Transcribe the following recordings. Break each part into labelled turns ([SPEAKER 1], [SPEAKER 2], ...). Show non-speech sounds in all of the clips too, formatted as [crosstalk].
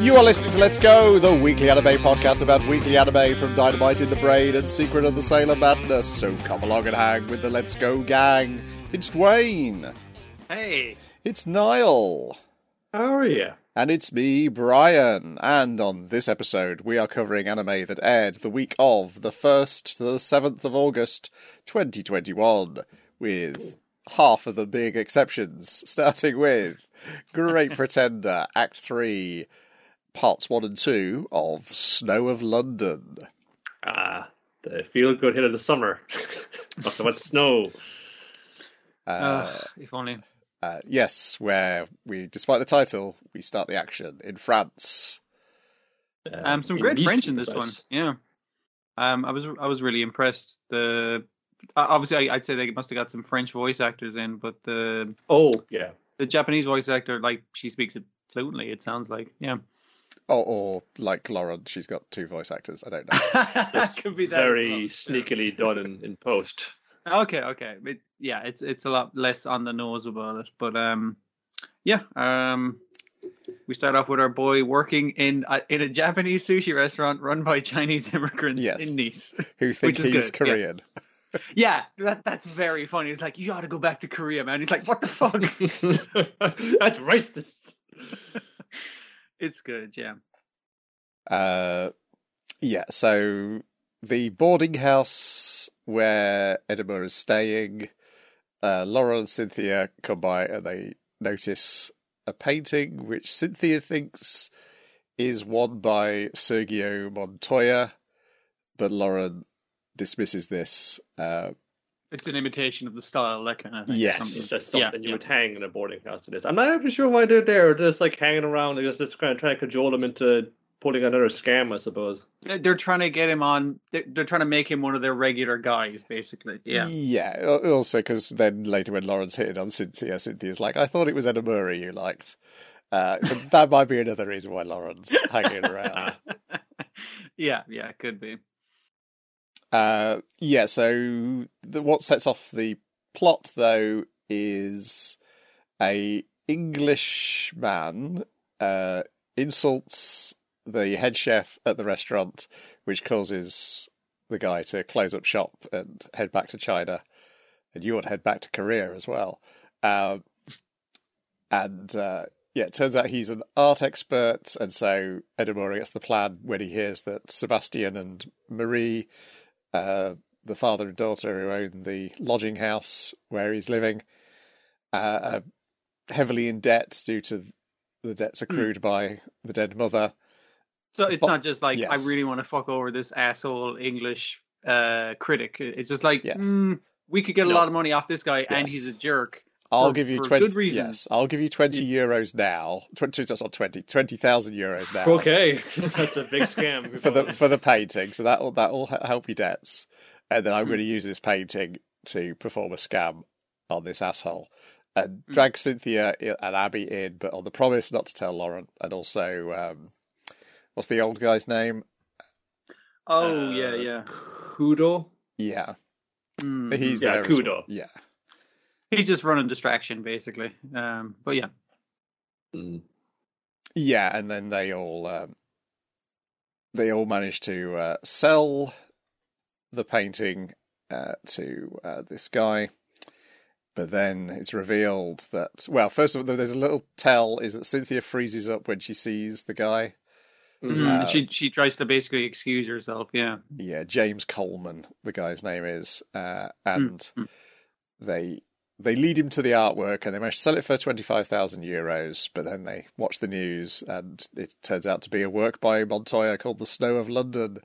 [SPEAKER 1] You are listening to Let's Go, the weekly anime podcast about weekly anime from Dynamite in the Brain and Secret of the Sailor Madness. So come along and hang with the Let's Go gang. It's Dwayne.
[SPEAKER 2] Hey.
[SPEAKER 1] It's Niall.
[SPEAKER 3] How are you?
[SPEAKER 1] And it's me, Brian. And on this episode, we are covering anime that aired the week of the 1st to the 7th of August, 2021, with half of the big exceptions, starting with Great Pretender, Act 3, Parts 1 and 2 of Snow of London.
[SPEAKER 3] Ah, the feel good hit of the summer. Not the wet snow.
[SPEAKER 1] Uh,
[SPEAKER 2] Ugh, if only.
[SPEAKER 1] uh, yes, where we, despite the title, we start the action in France.
[SPEAKER 2] Um, some
[SPEAKER 3] in
[SPEAKER 2] great
[SPEAKER 3] Nice,
[SPEAKER 2] French in
[SPEAKER 3] to be
[SPEAKER 2] this one. Yeah. Um, I was I was really impressed. The uh, obviously I, I'd say they must have got some French voice actors in, but the
[SPEAKER 3] Oh, yeah.
[SPEAKER 2] the Japanese voice actor like she speaks it fluently. It sounds like yeah.
[SPEAKER 1] Or, or like Lauren, she's got two voice actors. I don't know. [laughs]
[SPEAKER 2] that could be that
[SPEAKER 3] Very
[SPEAKER 2] well.
[SPEAKER 3] sneakily done in, in post. [laughs]
[SPEAKER 2] Okay, okay. It, yeah, it's it's a lot less on the nose about it, but um, yeah. Um, we start off with our boy working in a, in a Japanese sushi restaurant run by [laughs] Chinese immigrants
[SPEAKER 1] Yes.
[SPEAKER 2] in Nice.
[SPEAKER 1] Who think
[SPEAKER 2] Which is
[SPEAKER 1] he's
[SPEAKER 2] good, yeah.
[SPEAKER 1] Korean.
[SPEAKER 2] yeah, that that's very funny. He's like, you ought to go back to Korea, man. He's like, what the fuck?
[SPEAKER 3] That's racist.
[SPEAKER 2] It's good, yeah.
[SPEAKER 1] Uh, yeah, so the boarding house where Edamura is staying, uh, Laura and Cynthia come by and they notice a painting which Cynthia thinks is one by Sergio Montoya, but Laurent dismisses this. Uh,
[SPEAKER 2] It's an imitation of the style, that kind of thing. or
[SPEAKER 1] Yes.
[SPEAKER 2] something.
[SPEAKER 3] That's
[SPEAKER 2] Yeah,
[SPEAKER 3] something you
[SPEAKER 2] yeah.
[SPEAKER 3] would hang in a boarding house to this. I'm not even sure why they're there. They're just like hanging around. They're just, just kind of trying to cajole them into pulling another scam, I suppose.
[SPEAKER 2] They're- They're trying to get him on. They're, they're trying to make him one of their regular guys, basically. Yeah.
[SPEAKER 1] Yeah, also because then later when Laurent's hitting on Cynthia, Cynthia's like, I thought it was Edamura you liked. Uh, so that might be another reason why Laurent's hanging [laughs] around. [laughs]
[SPEAKER 2] yeah, yeah, it could be.
[SPEAKER 1] Uh, yeah, so the, what sets off the plot, though, is a English man uh, insults the head chef at the restaurant, which causes the guy to close up shop and head back to China. And you would head back to Korea as well. Um, and uh, yeah, it turns out he's an art expert, and so Edamura gets the plan when he hears that Sebastian and Marie uh, the father and daughter who own the lodging house where he's living, uh, are heavily in debt due to the debts accrued by the dead mother.
[SPEAKER 2] So it's
[SPEAKER 1] Oh,
[SPEAKER 2] not just like I really want to fuck over this asshole English uh, critic. It's just like
[SPEAKER 1] Yes.
[SPEAKER 2] mm, we could get a
[SPEAKER 3] No.
[SPEAKER 2] lot of money off this guy, and he's a jerk.
[SPEAKER 1] I'll
[SPEAKER 2] For-
[SPEAKER 1] give you twenty. Yes, I'll give you twenty euros now. Twenty, not twenty. Twenty thousand euros now
[SPEAKER 3] Okay, [laughs] that's a big scam.
[SPEAKER 1] for the for the painting. So that will that will help your debts. And then I'm
[SPEAKER 2] Hmm.
[SPEAKER 1] going to use this painting to perform a scam on this asshole and
[SPEAKER 2] Hmm.
[SPEAKER 1] drag Cynthia and Abby in, but on the promise not to tell Laurent. And also, um, what's the old guy's name?
[SPEAKER 2] Oh
[SPEAKER 3] Uh,
[SPEAKER 2] yeah, yeah.
[SPEAKER 3] Kudo.
[SPEAKER 1] Yeah,
[SPEAKER 2] Mm.
[SPEAKER 1] he's
[SPEAKER 3] Yeah,
[SPEAKER 1] there. as well.
[SPEAKER 3] Kudo.
[SPEAKER 1] Yeah,
[SPEAKER 2] He's just running distraction, basically. Um, but yeah,
[SPEAKER 3] Mm.
[SPEAKER 1] yeah, and then they all um, they all manage to uh, sell the painting uh, to uh, this guy. But then it's revealed that well, first of all, there's a little tell is that Cynthia freezes up when she sees the guy.
[SPEAKER 2] Mhm.
[SPEAKER 1] Uh,
[SPEAKER 2] she she tries to basically excuse herself. Yeah.
[SPEAKER 1] Yeah, James Coleman, the guy's name is, uh, and
[SPEAKER 2] mm.
[SPEAKER 1] they they lead him to the artwork, and they manage to sell it for twenty five thousand euros. But then they watch the news, and it turns out to be a work by Montoya called "The Snow of London,"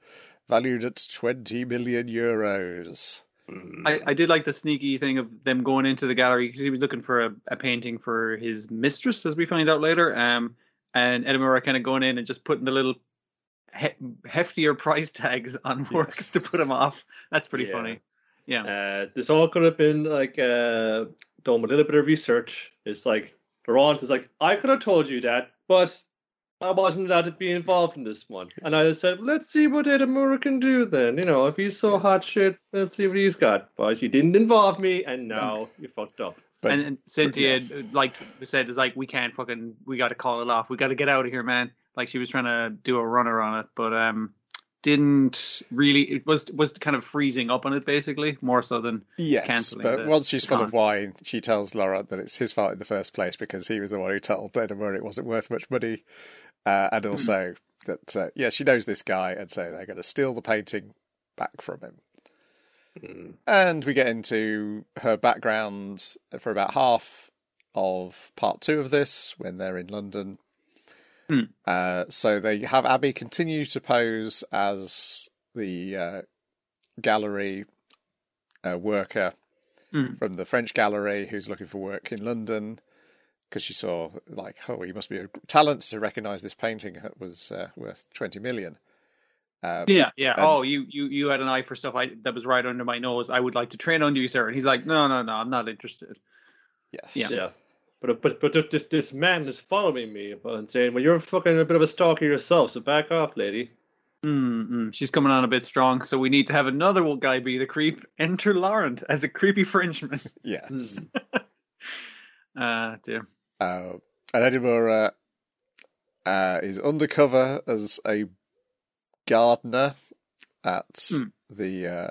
[SPEAKER 1] valued at twenty million euros.
[SPEAKER 3] Mm.
[SPEAKER 2] I, I did like the sneaky thing of them going into the gallery because he was looking for a, a painting for his mistress, as we find out later. Um, and Edamura kind of going in and just putting the little he- heftier price tags on works
[SPEAKER 1] Yes.
[SPEAKER 2] to put him off. That's pretty
[SPEAKER 3] Yeah.
[SPEAKER 2] funny. Yeah.
[SPEAKER 3] Uh, this all could have been like uh, done with a little bit of research. It's like Laurent is like, I could have told you that, but I wasn't allowed to be involved in this one. And I said, let's see what Edamura can do then. You know, if he's so hot shit, let's see what he's got. But you didn't involve me, and now you fucked up.
[SPEAKER 1] But
[SPEAKER 2] and, and Cynthia,
[SPEAKER 1] yes.
[SPEAKER 2] like we said, is like, we can't fucking, we got to call it off. We got to get out of here, man. Like she was trying to do a runner on it, but um, didn't really. It was was kind of freezing up on it basically, more so than
[SPEAKER 1] Yes,
[SPEAKER 2] cancelling
[SPEAKER 1] but
[SPEAKER 2] the
[SPEAKER 1] once she's full of wine, she tells laura that it's his fault in the first place because he was the one who told Edamura it wasn't worth much money, uh, and also that uh, yeah, she knows this guy, and so they're going to steal the painting back from him.
[SPEAKER 3] Mm.
[SPEAKER 1] And we get into her background for about half of part two of this when they're in London.
[SPEAKER 2] Hmm.
[SPEAKER 1] Uh, so they have Abby continue to pose as the uh, gallery uh, worker
[SPEAKER 2] Hmm.
[SPEAKER 1] from the French gallery who's looking for work in London because she saw like, oh, he must be a talent to recognise this painting that was uh, worth twenty million. Uh,
[SPEAKER 2] Yeah, yeah.
[SPEAKER 1] And-
[SPEAKER 2] oh, you, you you had an eye for stuff I, that was right under my nose. I would like to train under you, sir. And he's like, no, no, no, I'm not interested.
[SPEAKER 1] yes,
[SPEAKER 2] Yeah.
[SPEAKER 3] Yeah. But but but this this man is following me and saying, "Well, you're fucking a bit of a stalker yourself, so back off, lady."
[SPEAKER 2] Mm-mm. She's coming on a bit strong, so we need to have another guy be the creep. Enter Laurent as a creepy Frenchman. [laughs]
[SPEAKER 1] yes.
[SPEAKER 2] Uh, [laughs] dear.
[SPEAKER 1] Uh, and Edamura uh, uh, is undercover as a gardener at
[SPEAKER 2] Hmm.
[SPEAKER 1] the uh,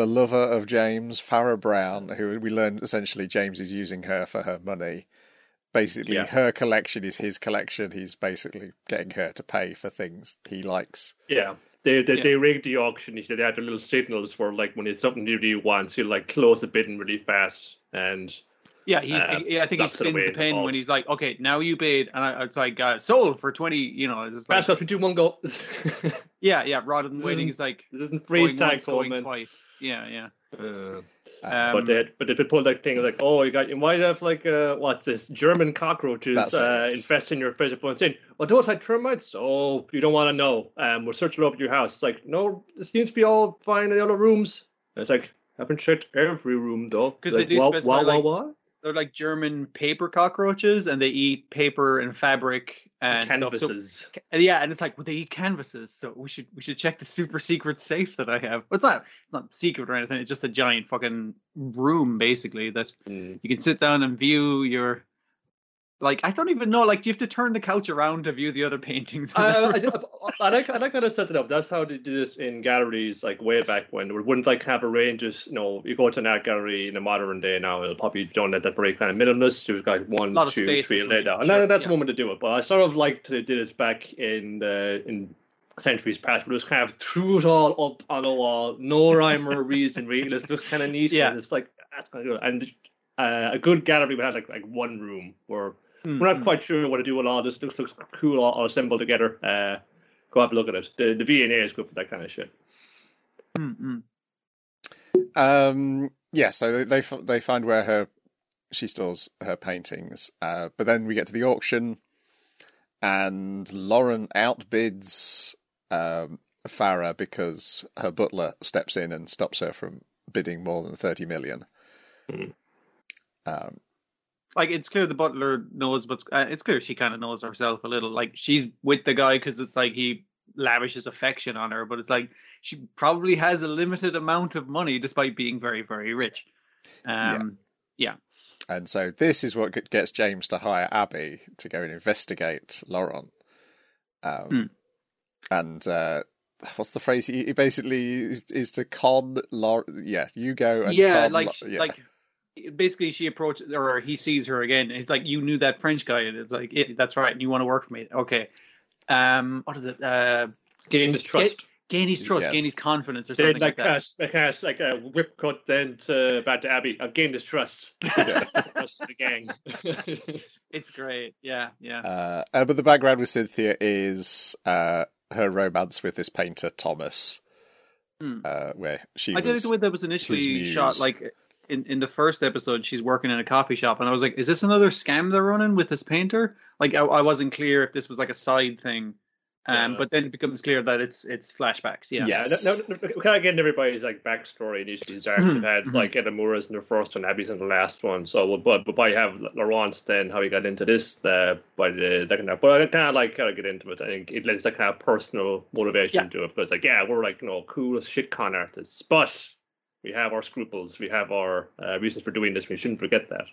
[SPEAKER 1] the lover of James, Farrah Brown, who we learn essentially James is using her for her money. Basically,
[SPEAKER 3] Yeah.
[SPEAKER 1] her collection is his collection. He's basically getting her to pay for things he likes.
[SPEAKER 3] Yeah. They they,
[SPEAKER 2] Yeah.
[SPEAKER 3] they rigged the auction. They had their little signals for like when it's something really you want, he'll like close the bidding really fast and
[SPEAKER 2] Yeah, he's.
[SPEAKER 3] Uh,
[SPEAKER 2] yeah, I think he spins the
[SPEAKER 3] it
[SPEAKER 2] pen when he's like, "Okay, now you bid," and I, it's like uh, sold for twenty. You know, it's just like,
[SPEAKER 3] fast enough to do one go. [laughs]
[SPEAKER 2] yeah, yeah. Rather than
[SPEAKER 3] This
[SPEAKER 2] waiting, he's like
[SPEAKER 3] this isn't freeze
[SPEAKER 2] going
[SPEAKER 3] tag
[SPEAKER 2] once, going
[SPEAKER 3] man.
[SPEAKER 2] twice. Yeah, yeah.
[SPEAKER 3] Uh,
[SPEAKER 1] Uh,
[SPEAKER 2] Um,
[SPEAKER 3] but they but they pulled that thing like, oh, you got you might have like uh, what's this German cockroaches
[SPEAKER 1] That's
[SPEAKER 3] uh, infesting your vegetable and saying, well, those had termites. Oh, you don't want to know. Um, we're searching over your house. It's like, no, it seems to be all fine in the other rooms. And it's like, I haven't checked every room though.
[SPEAKER 2] 'Cause
[SPEAKER 3] like,
[SPEAKER 2] they do
[SPEAKER 3] what,
[SPEAKER 2] specify,
[SPEAKER 3] what,
[SPEAKER 2] like,
[SPEAKER 3] what, what?
[SPEAKER 2] They're like German paper cockroaches, and they eat paper and fabric and stuff. So-
[SPEAKER 3] Canvases.
[SPEAKER 2] yeah, and it's like, well, they eat canvases, so we should we should check the super secret safe that I have. It's not it's not secret or anything. It's just a giant fucking room, basically, that
[SPEAKER 3] Mm.
[SPEAKER 2] you can sit down and view your. Like I don't even know. Like, do you have to turn the couch around to view the other paintings?
[SPEAKER 3] I, I, [laughs] I, I like I like how they set it up. That's how they did this in galleries, like way back when. They wouldn't like have a range. Just You know, you go to an art gallery in a modern day now, it'll probably don't let that very kind of minimalist. You've got one, two, three, laid out, and
[SPEAKER 2] sure,
[SPEAKER 3] that's
[SPEAKER 2] yeah.
[SPEAKER 3] one way to do it. But I sort of liked they did it back in the in centuries past, but it was kind of threw it all up on a wall, no rhyme or reason. Really, it's just kind of neat.
[SPEAKER 2] Yeah.
[SPEAKER 3] and it's like that's kind of good. And uh, a good gallery would have like like one room where
[SPEAKER 2] Mm,
[SPEAKER 3] we're not quite sure what to do with all this. Looks looks cool, all, all assembled together. Uh, go have a look at it. The the V and A is good for that kind of shit.
[SPEAKER 2] mm, mm.
[SPEAKER 1] Um, yeah, so they they, they find where her she stores her paintings, uh, but then we get to the auction, and Laurent outbids um, Farah because her butler steps in and stops her from bidding more than thirty million.
[SPEAKER 3] Hmm.
[SPEAKER 1] Um,
[SPEAKER 2] like it's clear the butler knows what's. Uh, it's clear she kind of knows herself a little. Like she's with the guy because it's like he lavishes affection on her, but it's like she probably has a limited amount of money despite being very very rich. Um, yeah.
[SPEAKER 1] and so this is what gets James to hire Abby to go and investigate Laurent. Um,
[SPEAKER 2] Hmm.
[SPEAKER 1] And uh, what's the phrase? He, basically is, is to con Laurent. Yeah, you go and
[SPEAKER 2] yeah,
[SPEAKER 1] con
[SPEAKER 2] like
[SPEAKER 1] Lau- yeah.
[SPEAKER 2] like basically she approaches or he sees her again. And he's like, "You knew that French guy," and it's like, yeah, "That's right." And you want to work for me? Okay. Um, what is it? Uh,
[SPEAKER 3] Gain his trust.
[SPEAKER 2] gain his trust,
[SPEAKER 1] Yes.
[SPEAKER 2] gain his confidence, or
[SPEAKER 3] They
[SPEAKER 2] something
[SPEAKER 3] like
[SPEAKER 2] like that.
[SPEAKER 3] cast, like cast like a whip cut then to back to Abby. I've gained his trust. [laughs] Trust the gang. [laughs]
[SPEAKER 2] It's great. Yeah, yeah.
[SPEAKER 1] Uh, uh, but the background with Cynthia is uh, her romance with this painter Thomas,
[SPEAKER 2] Hmm.
[SPEAKER 1] uh, where she
[SPEAKER 2] I did it
[SPEAKER 1] was.
[SPEAKER 2] the way that was initially shot. Like in in the first episode, she's working in a coffee shop, and I was like, "Is this another scam they're running with this painter?" Like I, I wasn't clear if this was like a side thing. Um,
[SPEAKER 3] Yeah.
[SPEAKER 2] but then it becomes clear that it's it's flashbacks. Yeah.
[SPEAKER 1] Yeah.
[SPEAKER 3] Yeah,
[SPEAKER 1] Yes.
[SPEAKER 3] no, no, no, we kind of getting everybody's like backstory in each of these arcs.
[SPEAKER 2] Mhm,
[SPEAKER 3] We've had
[SPEAKER 2] mhm.
[SPEAKER 3] like Edamura's in the first one, Abby's in the last one. So, we'll, but but by have Laurence then how he got into this uh, by the second half. But I kind of like kind of get into it. I think it lends that kind of personal motivation
[SPEAKER 2] Yeah.
[SPEAKER 3] to it because like yeah, we're like you know cool shit con artists, but we have our scruples, we have our uh, reasons for doing this. We shouldn't forget that.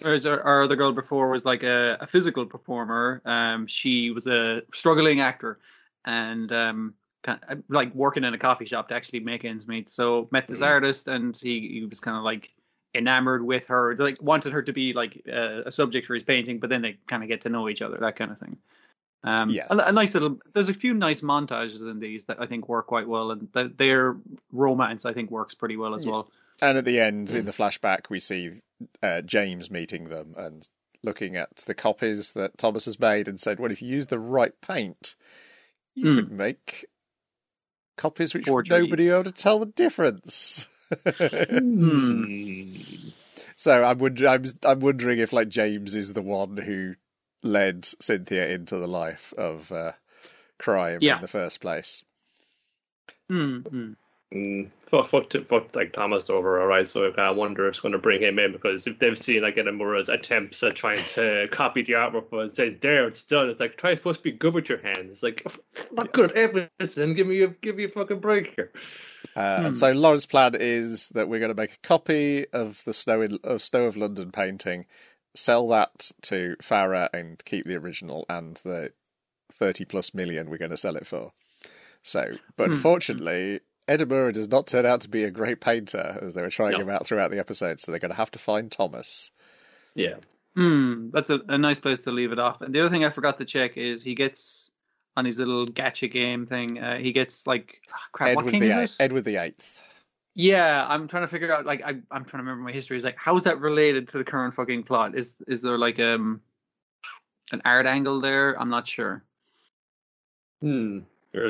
[SPEAKER 2] Whereas our, our other girl before was like a, a physical performer. Um, she was a struggling actor, and um, kind of, like working in a coffee shop to actually make ends meet. So met this
[SPEAKER 3] Mm.
[SPEAKER 2] artist, and he, he was kind of like enamored with her, like wanted her to be like a, a subject for his painting, but then they kind of get to know each other, that kind of thing. Um,
[SPEAKER 1] Yes.
[SPEAKER 2] a, a nice little. There's a few nice montages in these that I think work quite well, and th- their romance I think works pretty well as
[SPEAKER 1] Yeah.
[SPEAKER 2] well.
[SPEAKER 1] And at the end,
[SPEAKER 3] Mm.
[SPEAKER 1] in the flashback, we see uh, James meeting them and looking at the copies that Thomas has made and said, well, if you use the right paint, you
[SPEAKER 2] Mm.
[SPEAKER 1] could make copies which
[SPEAKER 2] Forgeries.
[SPEAKER 1] nobody able to tell the difference.
[SPEAKER 3] Hmm. [laughs]
[SPEAKER 1] so I'm, I'm I'm wondering if like James is the one who led Cynthia into the life of uh, crime
[SPEAKER 2] Yeah.
[SPEAKER 1] in the first place.
[SPEAKER 2] Mm, mm.
[SPEAKER 3] Fuck, fuck, fuck, like Thomas over, all right. So I kind of wonder if it's going to bring him in because if they've seen like Edamura's attempts at trying to copy the artwork and say, "There, it's done," it's like try supposed to be good with your hands. It's like I'm not good at everything. Give me a give me a fucking break here.
[SPEAKER 1] Uh,
[SPEAKER 2] Hmm.
[SPEAKER 1] So Laurent's plan is that we're going to make a copy of the Snow in, of Snow of London painting, sell that to Farah, and keep the original and the thirty plus million we're going to sell it for. So, but
[SPEAKER 2] Hmm.
[SPEAKER 1] fortunately, Edamura does not turn out to be a great painter as they were trying
[SPEAKER 3] No.
[SPEAKER 1] him out throughout the episode. So they're going to have to find Thomas.
[SPEAKER 3] Yeah,
[SPEAKER 2] Hmm, that's a, a nice place to leave it off. And the other thing I forgot to check is he gets on his little gacha game thing. Uh, he gets like ah, crap. what
[SPEAKER 1] Edward
[SPEAKER 2] king
[SPEAKER 1] the
[SPEAKER 2] is it?
[SPEAKER 1] Edward the Eighth.
[SPEAKER 2] Yeah, I'm trying to figure out. Like, I, I'm trying to remember my history. Is like, how is that related to the current fucking plot? Is is there like um an art angle there? I'm not sure.
[SPEAKER 3] hmm.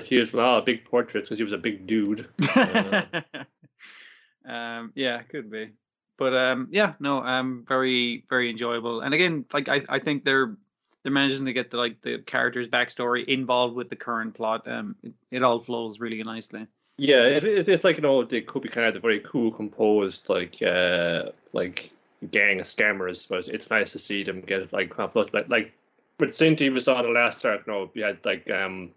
[SPEAKER 3] He was well, a big portrait because he was a big dude. Uh. [laughs]
[SPEAKER 2] um, yeah, could be. But um, yeah, no, um, very very enjoyable. And again, like I, I think they're they're managing to get the like the characters' backstory involved with the current plot. Um, it, it all flows really nicely.
[SPEAKER 3] Yeah, it, it, it's like you know they could be kind of the very cool, composed like uh like gang of scammers, but it's nice to see them get like like like with Cinty we saw the last arc. No, we had like um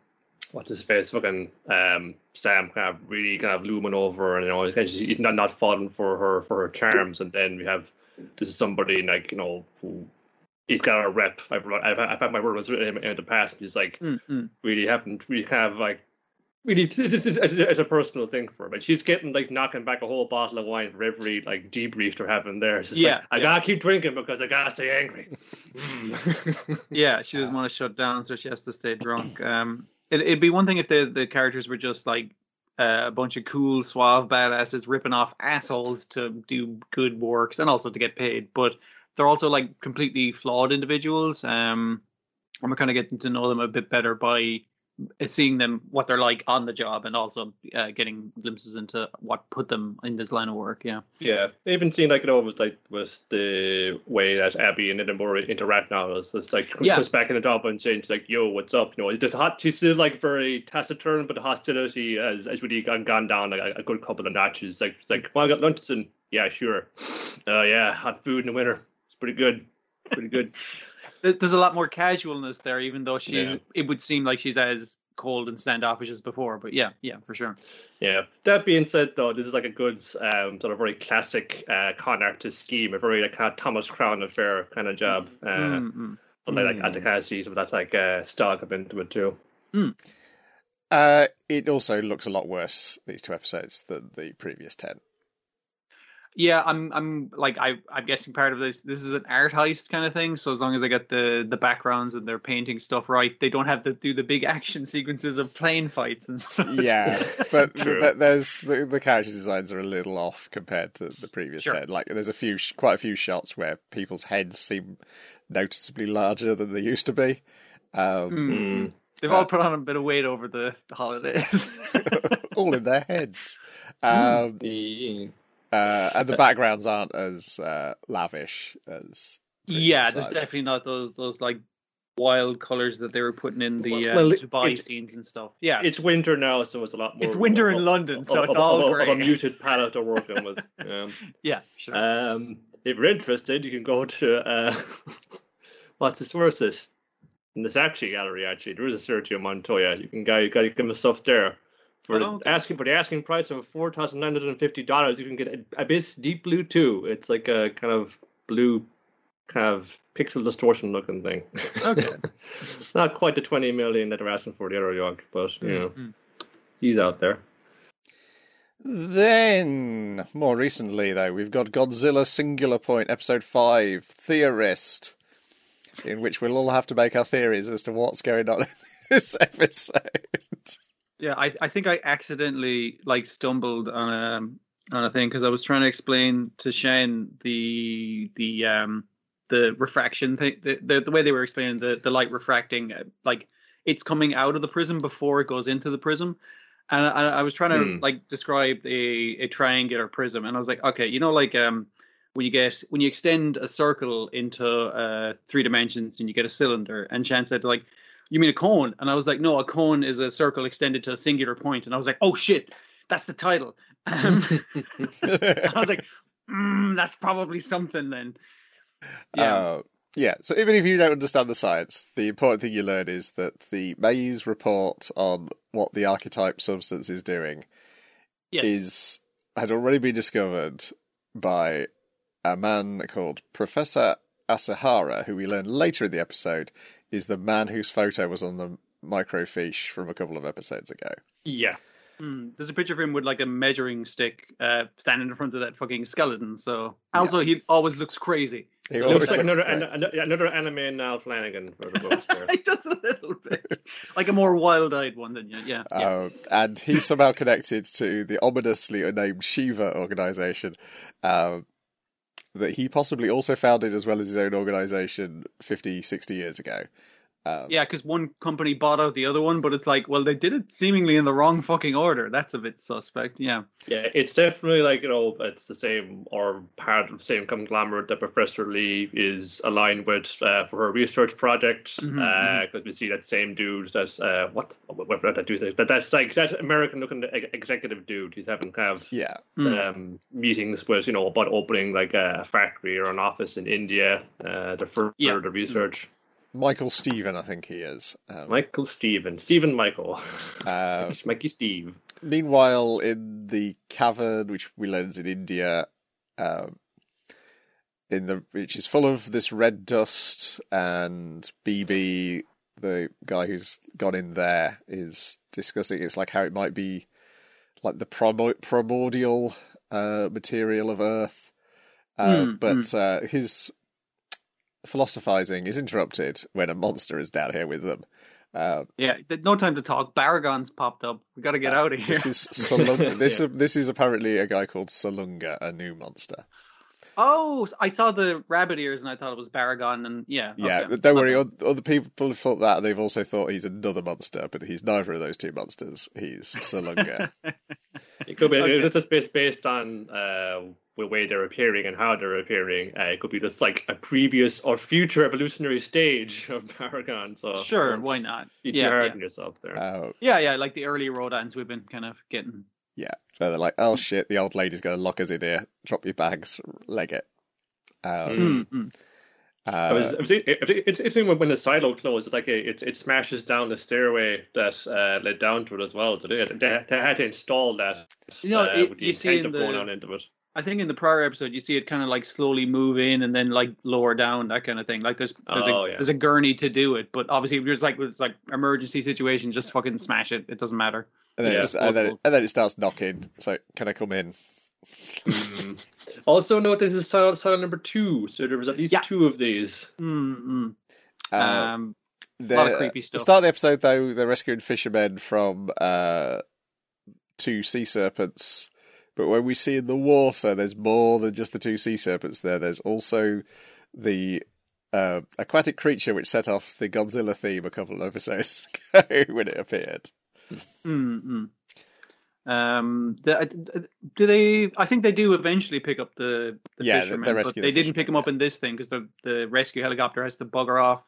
[SPEAKER 3] what's his face, fucking um Sam kind of really kind of looming over, and you know he's he's not not falling for her for her charms, and then we have this is somebody like you know who. He's got a rep. I've, I've, I've had my word was written in the past. He's like,
[SPEAKER 2] Mm-mm.
[SPEAKER 3] really haven't really kind of like really this is as, a personal thing for her. But she's getting like knocking back a whole bottle of wine for every like debrief they're having there. It's
[SPEAKER 2] Yeah,
[SPEAKER 3] like, I
[SPEAKER 2] yeah.
[SPEAKER 3] gotta keep drinking because I gotta stay angry. [laughs]
[SPEAKER 2] Yeah, she doesn't want to shut down, so she has to stay drunk. Um, it, it'd be one thing if the the characters were just like uh, a bunch of cool, suave badasses ripping off assholes to do good works and also to get paid, but they're also like completely flawed individuals. Um, and we're kind of getting to know them a bit better by seeing them what they're like on the job and also uh, getting glimpses into what put them in this line of work. Yeah.
[SPEAKER 3] yeah, even seeing like it was like was the way that Abby and Edamura interact now. It's it's like
[SPEAKER 2] Yeah.
[SPEAKER 3] goes back in the job and saying like, "Yo, what's up?" You know, it's just hot. She's still like very taciturn, but the hostility has, has really gone, gone down like a, a good couple of notches. Like it's like, "Well, I got lunch and yeah, sure. Oh yeah, hot food in the winter. It's pretty good. Pretty good." [laughs]
[SPEAKER 2] There- There's a lot more casualness there, even though she's.
[SPEAKER 3] Yeah.
[SPEAKER 2] It would seem like she's as cold and standoffish as before. But yeah, yeah, for sure.
[SPEAKER 3] Yeah. That being said, though, this is like a good um, sort of very classic uh, con artist scheme, a very like kind of Thomas Crown affair kind of job. Uh,
[SPEAKER 2] Mm-mm.
[SPEAKER 3] something like
[SPEAKER 1] Mm.
[SPEAKER 3] at the kind of season, but that's like uh, stock up into it too.
[SPEAKER 1] Uh, it also looks a lot worse these two episodes than the previous ten.
[SPEAKER 2] Yeah, I'm. I'm like I. I'm guessing part of this. This is an art heist kind of thing. So as long as they get the the backgrounds and they're painting stuff right, they don't have to do the big [laughs] action sequences of plane fights and stuff.
[SPEAKER 1] Yeah, [laughs] but
[SPEAKER 3] True.
[SPEAKER 1] th- there's the, the character designs are a little off compared to the previous
[SPEAKER 2] Sure.
[SPEAKER 1] ten. Like there's a few, sh- quite a few shots where people's heads seem noticeably larger than they used to be. Um,
[SPEAKER 2] Mm. They've all put on a bit of weight over the, the holidays. [laughs]
[SPEAKER 1] all in their heads. Um,
[SPEAKER 3] Yeah.
[SPEAKER 1] Uh, and the backgrounds aren't as uh, lavish as.
[SPEAKER 2] yeah,
[SPEAKER 1] previous
[SPEAKER 2] there's definitely not those those like wild colors that they were putting in the uh,
[SPEAKER 3] Well, it-
[SPEAKER 2] Dubai
[SPEAKER 3] it's-
[SPEAKER 2] scenes and stuff. Yeah,
[SPEAKER 3] It's winter now, so it's a lot more.
[SPEAKER 2] It's winter in
[SPEAKER 3] of-
[SPEAKER 2] London, so
[SPEAKER 3] of-
[SPEAKER 2] it's
[SPEAKER 3] of-
[SPEAKER 2] all
[SPEAKER 3] of, of a [laughs] muted palette to work on with. Um, [laughs]
[SPEAKER 2] yeah, sure.
[SPEAKER 3] um, if you're interested, you can go to uh, [laughs] what's this? Where is this? In the Saatchi Gallery, actually, there is a Sergio Montoya. You can go, you got to give him stuff there. For the
[SPEAKER 2] Oh, okay.
[SPEAKER 3] asking for the asking price of four thousand nine hundred and fifty dollars, you can get Abyss Deep Blue Two. It's like a kind of blue kind of pixel distortion looking thing.
[SPEAKER 2] Okay. [laughs]
[SPEAKER 3] Not quite the 20 million that they're asking for the other Yogg, but you know,
[SPEAKER 2] Mm.
[SPEAKER 3] he's out there.
[SPEAKER 1] Then, more recently, though, we've got Godzilla Singular Point, Episode 5, Theorist, in which we'll all have to make our theories as to what's going on in [laughs] this episode.
[SPEAKER 2] Yeah, I I think I accidentally like stumbled on a on a thing because I was trying to explain to Shane the the um the refraction thing the the, the way they were explaining the the light refracting uh, like it's coming out of the prism before it goes into the prism. And I, I was trying to
[SPEAKER 3] Hmm.
[SPEAKER 2] like describe a, a triangular prism, and I was like, okay, you know, like um, when you get when you extend a circle into uh, three dimensions and you get a cylinder, and Shan said like, you mean a cone? And I was like, no, a cone is a circle extended to a singular point. And I was like, oh shit, that's the title. [laughs] Um, [laughs] I was like, mm, that's probably something then. Yeah.
[SPEAKER 1] Uh, yeah, so even if you don't understand the science, the important thing you learn is that the Maze report on what the archetype substance is doing
[SPEAKER 2] yes.
[SPEAKER 1] is had already been discovered by a man called Professor Ashihara, who we learn later in the episode is the man whose photo was on the microfiche from a couple of episodes ago.
[SPEAKER 3] Yeah.
[SPEAKER 2] Mm, there's a picture of him with like a measuring stick uh, standing in front of that fucking skeleton. So also he always looks crazy.
[SPEAKER 1] He
[SPEAKER 2] So-
[SPEAKER 3] Looks like
[SPEAKER 1] looks
[SPEAKER 3] another, an, another anime Niall Flanagan for the [laughs]
[SPEAKER 2] he does a little bit like a more wild-eyed one than you. Yeah. yeah.
[SPEAKER 1] Uh, and he's somehow connected to the ominously unnamed Shiva organization um, that he possibly also founded as well as his own organization 50, 60 years ago. Um,
[SPEAKER 2] Yeah, because one company bought out the other one, but it's like, well, they did it seemingly in the wrong fucking order. That's a bit suspect. Yeah.
[SPEAKER 3] Yeah, it's definitely like you know, it's the same or part of the same conglomerate that Professor Lee is aligned with uh, for her research project. Because
[SPEAKER 2] Mhm,
[SPEAKER 3] we see that same dude. That's uh, what what what that dude? But that's like that American-looking executive dude. He's having kind of
[SPEAKER 1] yeah.
[SPEAKER 2] Mm.
[SPEAKER 3] um, meetings with you know about opening like a factory or an office in India uh, to further
[SPEAKER 2] Yeah.
[SPEAKER 3] the research.
[SPEAKER 1] Michael Stephen, I think he is. Um,
[SPEAKER 3] Michael Steven, Stephen Michael, [laughs]
[SPEAKER 1] uh,
[SPEAKER 3] it's Mikey Steve.
[SPEAKER 1] Meanwhile, in the cavern, which we learn is in India, um, in the which is full of this red dust, and BB, the guy who's gone in there, is discussing. It's like how it might be like the promo- primordial uh, material of Earth, uh,
[SPEAKER 2] Mm,
[SPEAKER 1] but Uh, his philosophizing is interrupted when a monster is down here with them. Uh,
[SPEAKER 2] Yeah. No time to talk. Baragon's popped up. We got to get out of here.
[SPEAKER 1] This is Salunga. [laughs] This
[SPEAKER 3] Yeah.
[SPEAKER 1] this is apparently a guy called Salunga, a new monster.
[SPEAKER 2] Oh, I saw the rabbit ears and I thought it was Baragon. And yeah.
[SPEAKER 1] Yeah,
[SPEAKER 2] okay.
[SPEAKER 1] don't worry.
[SPEAKER 2] Okay.
[SPEAKER 1] Other people have thought that. They've also thought he's another monster, but he's neither of those two monsters. He's Salunga. [laughs]
[SPEAKER 3] It could be
[SPEAKER 2] Okay.
[SPEAKER 3] it's just based based on uh, the way they're appearing and how they're appearing. Uh, it could be just like a previous or future evolutionary stage of [laughs] Baragon. So
[SPEAKER 2] Sure. Why not?
[SPEAKER 3] Be too
[SPEAKER 2] Yeah.
[SPEAKER 3] hard
[SPEAKER 2] Yeah.
[SPEAKER 3] yourself there.
[SPEAKER 1] uh,
[SPEAKER 2] yeah. Yeah. Like the early Rodans we've been kind of getting.
[SPEAKER 1] Yeah, so they're like, "Oh shit, the old lady's going to lock us in here. Drop your bags, leg it." Um,
[SPEAKER 2] Mm, mm.
[SPEAKER 3] I was,
[SPEAKER 1] uh,
[SPEAKER 3] I was, it, it, it's it's when when the silo closed, like it, it it smashes down the stairway that uh, led down to it as well. So they, they, they had to install that
[SPEAKER 2] You know,
[SPEAKER 3] uh,
[SPEAKER 2] it-
[SPEAKER 3] with the
[SPEAKER 2] you see in the-
[SPEAKER 3] going on into it.
[SPEAKER 2] I think in the prior episode you see it kind of like slowly move in and then like lower down that kind of thing. Like there's there's,
[SPEAKER 3] Oh,
[SPEAKER 2] a,
[SPEAKER 3] yeah.
[SPEAKER 2] there's a gurney to do it, but obviously if there's like it's like emergency situation, just fucking smash it. It doesn't matter.
[SPEAKER 1] And, then
[SPEAKER 3] yeah,
[SPEAKER 1] it,
[SPEAKER 2] it's
[SPEAKER 1] and, then it, and then it starts knocking. So, can I come in?
[SPEAKER 3] Mm. Also, note this is silo, silo number two, so there was at least
[SPEAKER 2] Yeah.
[SPEAKER 3] two of these.
[SPEAKER 2] Mm-mm.
[SPEAKER 1] Uh,
[SPEAKER 2] Um,
[SPEAKER 1] the,
[SPEAKER 2] lot of creepy
[SPEAKER 1] the
[SPEAKER 2] stuff.
[SPEAKER 1] start of the episode, though, they're rescuing fishermen from uh, two sea serpents. But when we see in the water, there's more than just the two sea serpents there. There's also the uh, aquatic creature which set off the Godzilla theme a couple of episodes [laughs] ago when it appeared.
[SPEAKER 2] Mm-mm. Um, the, do they? I think they do eventually pick up the, the
[SPEAKER 1] Yeah, they-
[SPEAKER 2] fishermen,
[SPEAKER 1] they
[SPEAKER 2] but
[SPEAKER 1] rescue
[SPEAKER 2] they
[SPEAKER 1] the
[SPEAKER 2] didn't pick
[SPEAKER 1] fishermen,
[SPEAKER 2] them up
[SPEAKER 1] yeah.
[SPEAKER 2] in this thing because the the rescue helicopter has to bugger off.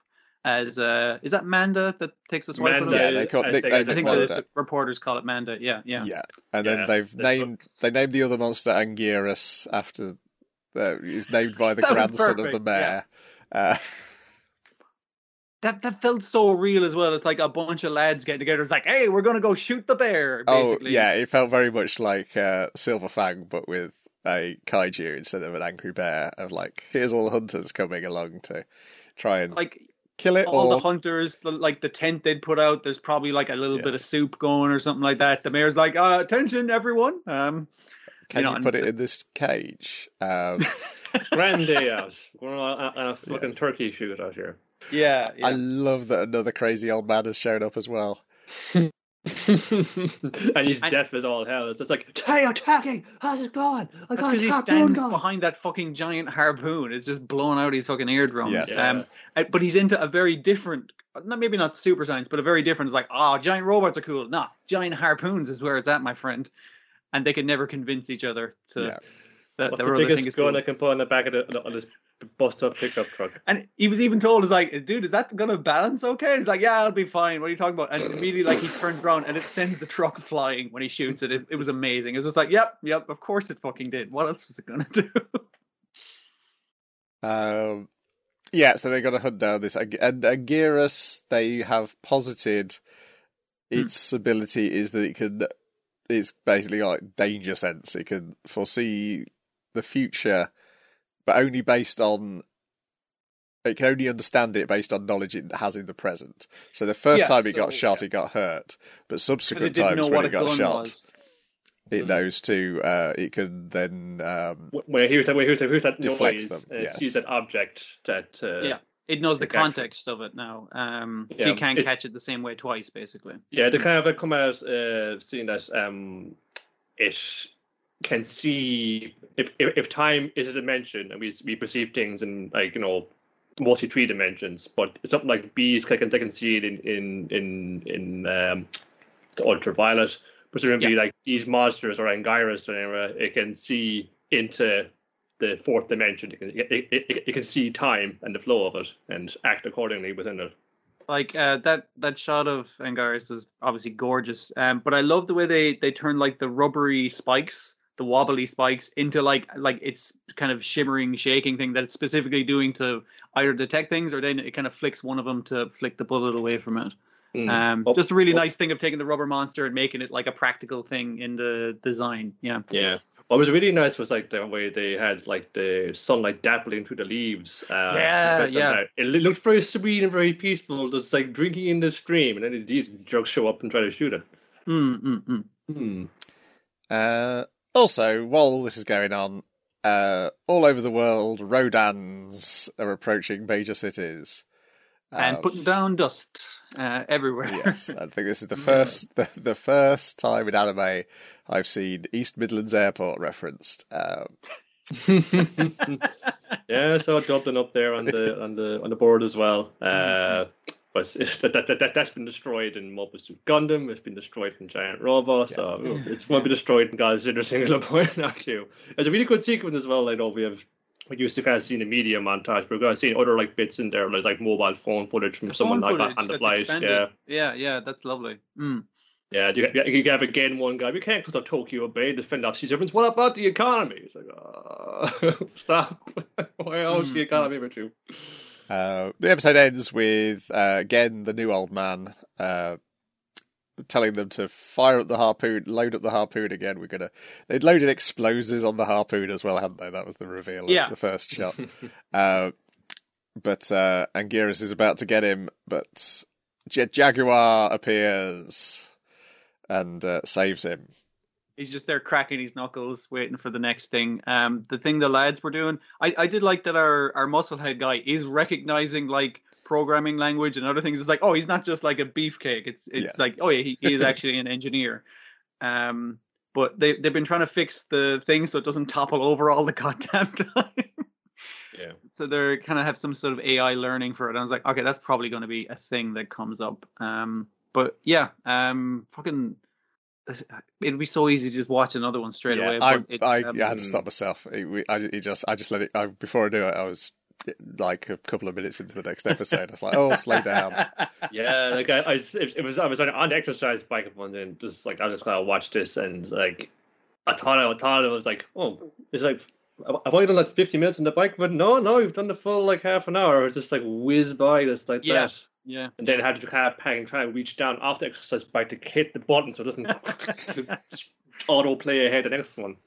[SPEAKER 2] As uh, is that Manda that takes the swipe? at
[SPEAKER 3] Manda.
[SPEAKER 1] Yeah, they call
[SPEAKER 3] I
[SPEAKER 1] they,
[SPEAKER 3] think-
[SPEAKER 1] they
[SPEAKER 3] I
[SPEAKER 2] I think
[SPEAKER 1] one
[SPEAKER 2] the,
[SPEAKER 1] of that.
[SPEAKER 2] the reporters call it Manda. Yeah, yeah.
[SPEAKER 1] Yeah, and
[SPEAKER 3] Yeah,
[SPEAKER 1] then they've
[SPEAKER 3] that's
[SPEAKER 1] named they named the other monster Anguirus after. Uh, he's named by the [laughs] grandson of the
[SPEAKER 2] perfect,
[SPEAKER 1] mayor. Uh, [laughs]
[SPEAKER 2] That that felt so real as well. It's like a bunch of lads getting together. It's like, hey, we're gonna go shoot the bear.
[SPEAKER 1] oh yeah, it felt very much like uh, Silver Fang, but with a kaiju instead of an angry bear. Of like, here's all the hunters coming along to try and
[SPEAKER 2] Like
[SPEAKER 1] kill it,
[SPEAKER 2] all
[SPEAKER 1] or
[SPEAKER 2] the hunters, the, like the tent they'd put out, there's probably like a little bit of soup going or something like that. The mayor's like, uh, "Attention, everyone!" Um,
[SPEAKER 1] can
[SPEAKER 2] you
[SPEAKER 1] you,
[SPEAKER 2] know,
[SPEAKER 1] put
[SPEAKER 2] and-
[SPEAKER 1] it in this cage? Um,
[SPEAKER 3] Grand day out. Going on a, on a fucking
[SPEAKER 1] Yes.
[SPEAKER 3] turkey shoot out here.
[SPEAKER 2] Yeah, yeah.
[SPEAKER 1] I love that another crazy old man has shown up as well. [laughs]
[SPEAKER 3] and he's
[SPEAKER 2] And-
[SPEAKER 3] deaf as all hell. It's just like, hey, attacking! How's it going? I
[SPEAKER 2] That's
[SPEAKER 3] got
[SPEAKER 2] because he stands
[SPEAKER 3] going."
[SPEAKER 2] behind that fucking giant harpoon. It's just blowing out his fucking eardrums.
[SPEAKER 1] Yes.
[SPEAKER 2] Um, but he's into a very different, not maybe not super science, but a very different. It's like, oh, giant robots are cool. Nah, giant harpoons is where it's at, my friend. And they can never convince each other to
[SPEAKER 1] Yeah.
[SPEAKER 2] that
[SPEAKER 3] What's
[SPEAKER 2] the
[SPEAKER 3] the
[SPEAKER 2] thing
[SPEAKER 3] biggest
[SPEAKER 2] is
[SPEAKER 3] gun
[SPEAKER 2] cool.
[SPEAKER 3] I can put on the back of the, on this bust up pickup truck?
[SPEAKER 2] And he was even told, "Is like, dude, is that gonna balance okay?" He's like, "Yeah, I'll be fine." What are you talking about? And immediately, like, he turns around and it sends the truck flying when he shoots it. It, it was amazing. It was just like, "Yep, yep, of course it fucking did." What else was it gonna do? [laughs]
[SPEAKER 1] Um, yeah, so they got to hunt down this. And Anguirus, they have posited its ability is that it can. It's basically like danger sense. It can foresee the future, but only based on. It can only understand it based on knowledge it has in the present. So the first
[SPEAKER 2] Yeah,
[SPEAKER 1] time it got shot,
[SPEAKER 3] yeah.
[SPEAKER 1] it got hurt. But subsequent
[SPEAKER 2] it didn't know
[SPEAKER 1] times when it got shot,
[SPEAKER 2] was.
[SPEAKER 1] it
[SPEAKER 3] Mhm.
[SPEAKER 1] knows to. Uh, it can then. Um,
[SPEAKER 3] When I hear that, when I that, hear that
[SPEAKER 1] Deflects
[SPEAKER 3] noise,
[SPEAKER 1] them,
[SPEAKER 3] uh,
[SPEAKER 1] yes.
[SPEAKER 3] sees that object that. Uh,
[SPEAKER 2] Yeah. It knows the
[SPEAKER 3] Exactly.
[SPEAKER 2] context of it now, um, so
[SPEAKER 3] Yeah,
[SPEAKER 2] you can't
[SPEAKER 3] it-
[SPEAKER 2] catch it the same way twice, basically.
[SPEAKER 3] Yeah, they kind of like come out uh, seeing that um, it can see if, if if time is a dimension and we we perceive things in like you know mostly three dimensions, but something like bees they can they can see it in in in in um, the ultraviolet. Presumably, like these monsters or Anguirus or whatever, it can see into the fourth dimension. It can it, it, it, can see time and the flow of it and act accordingly within it.
[SPEAKER 2] Like uh, that that shot of Anguirus is obviously gorgeous, um, but I love the way they they turn like the rubbery spikes, the wobbly spikes, into like like it's kind of shimmering, shaking thing that it's specifically doing to either detect things or then it kind of flicks one of them to flick the bullet away from it.
[SPEAKER 3] Mm.
[SPEAKER 2] Um,
[SPEAKER 3] Oh,
[SPEAKER 2] just a really
[SPEAKER 3] oh.
[SPEAKER 2] nice thing of taking the rubber monster and making it like a practical thing in the design. Yeah.
[SPEAKER 3] Yeah. What was really nice was like the way they had like the sunlight dappling through the leaves. Uh,
[SPEAKER 2] Yeah,
[SPEAKER 3] but,
[SPEAKER 2] yeah.
[SPEAKER 3] It looked very serene and very peaceful, just like drinking in the stream, and then these jerks show up and try to shoot it.
[SPEAKER 2] Mm, mm, mm.
[SPEAKER 3] Hmm.
[SPEAKER 1] Uh, also, while all this is going on, uh, all over the world, Rodans are approaching major cities.
[SPEAKER 2] and
[SPEAKER 1] Um,
[SPEAKER 2] putting down dust uh, everywhere.
[SPEAKER 1] yes, I think this is the [laughs] first the, the first time in anime I've seen East Midlands Airport referenced. Um, [laughs]
[SPEAKER 3] Yeah, so Dublin up there on the on the on the board as well. Uh, but [laughs] it's, that, that, that that's been destroyed in Mobile Suit Gundam. It's been destroyed in Giant Robo. So it's to be destroyed in Godzilla Singular [laughs] Point now too. It's a really good sequence as well. I know we have. We used to kind of see in the media montage, but we're going to see other like bits in there, like, like mobile phone footage from someone like
[SPEAKER 2] footage
[SPEAKER 3] on the flight. Yeah,
[SPEAKER 2] yeah, yeah, that's lovely. Mm.
[SPEAKER 3] yeah. You, you, you have again one guy. We can't close up Tokyo Bay, defend off sea serpents. What about the economy? It's like, uh, [laughs] stop. Why the
[SPEAKER 2] Mm,
[SPEAKER 3] economy with you?
[SPEAKER 1] Uh, the episode ends with uh, again the new old man uh, telling them to fire up the harpoon, load up the harpoon again. We're gonna. They'd loaded explosives on the harpoon as well, hadn't they? That was the reveal of the first shot. [laughs] uh, but uh, Anguirus is about to get him, but Jet Jaguar appears and uh, saves him.
[SPEAKER 2] He's just there cracking his knuckles, waiting for the next thing. Um, the thing the lads were doing, I, I did like that our our musclehead guy is recognizing like programming language and other things. It's like, oh, he's not just like a beefcake. It's it's
[SPEAKER 1] Yes.
[SPEAKER 2] like, oh yeah, he, he is [laughs] actually an engineer. Um, but they they've been trying to fix the thing so it doesn't topple over all the [laughs] goddamn time.
[SPEAKER 3] Yeah.
[SPEAKER 2] so they're kind of have some sort of AI learning for it. And I was like, okay, that's probably going to be a thing that comes up. Um, but yeah, um, fucking, it'd be so easy to just watch another one straight
[SPEAKER 1] yeah,
[SPEAKER 2] away.
[SPEAKER 1] I,
[SPEAKER 2] but it's,
[SPEAKER 1] I,
[SPEAKER 2] um,
[SPEAKER 1] I had to stop myself. It, we, I, it just, I just let it. I, before I do it, I was like a couple of minutes into the next episode. I was like, oh, slow [laughs] down.
[SPEAKER 3] Yeah, like I, I it, it was I was on, an the exercise bike at one day and just like I just kind of watched this and like I thought I thought it was like oh it's like I've only done like fifty minutes on the bike, but no, no, you've done the full like half an hour. It's just like whiz by this like
[SPEAKER 2] Yeah.
[SPEAKER 3] that,
[SPEAKER 2] yeah.
[SPEAKER 3] and then I had to kind of pang try and reach down after the exercise bike to hit the button so it doesn't [laughs] auto play ahead the next one.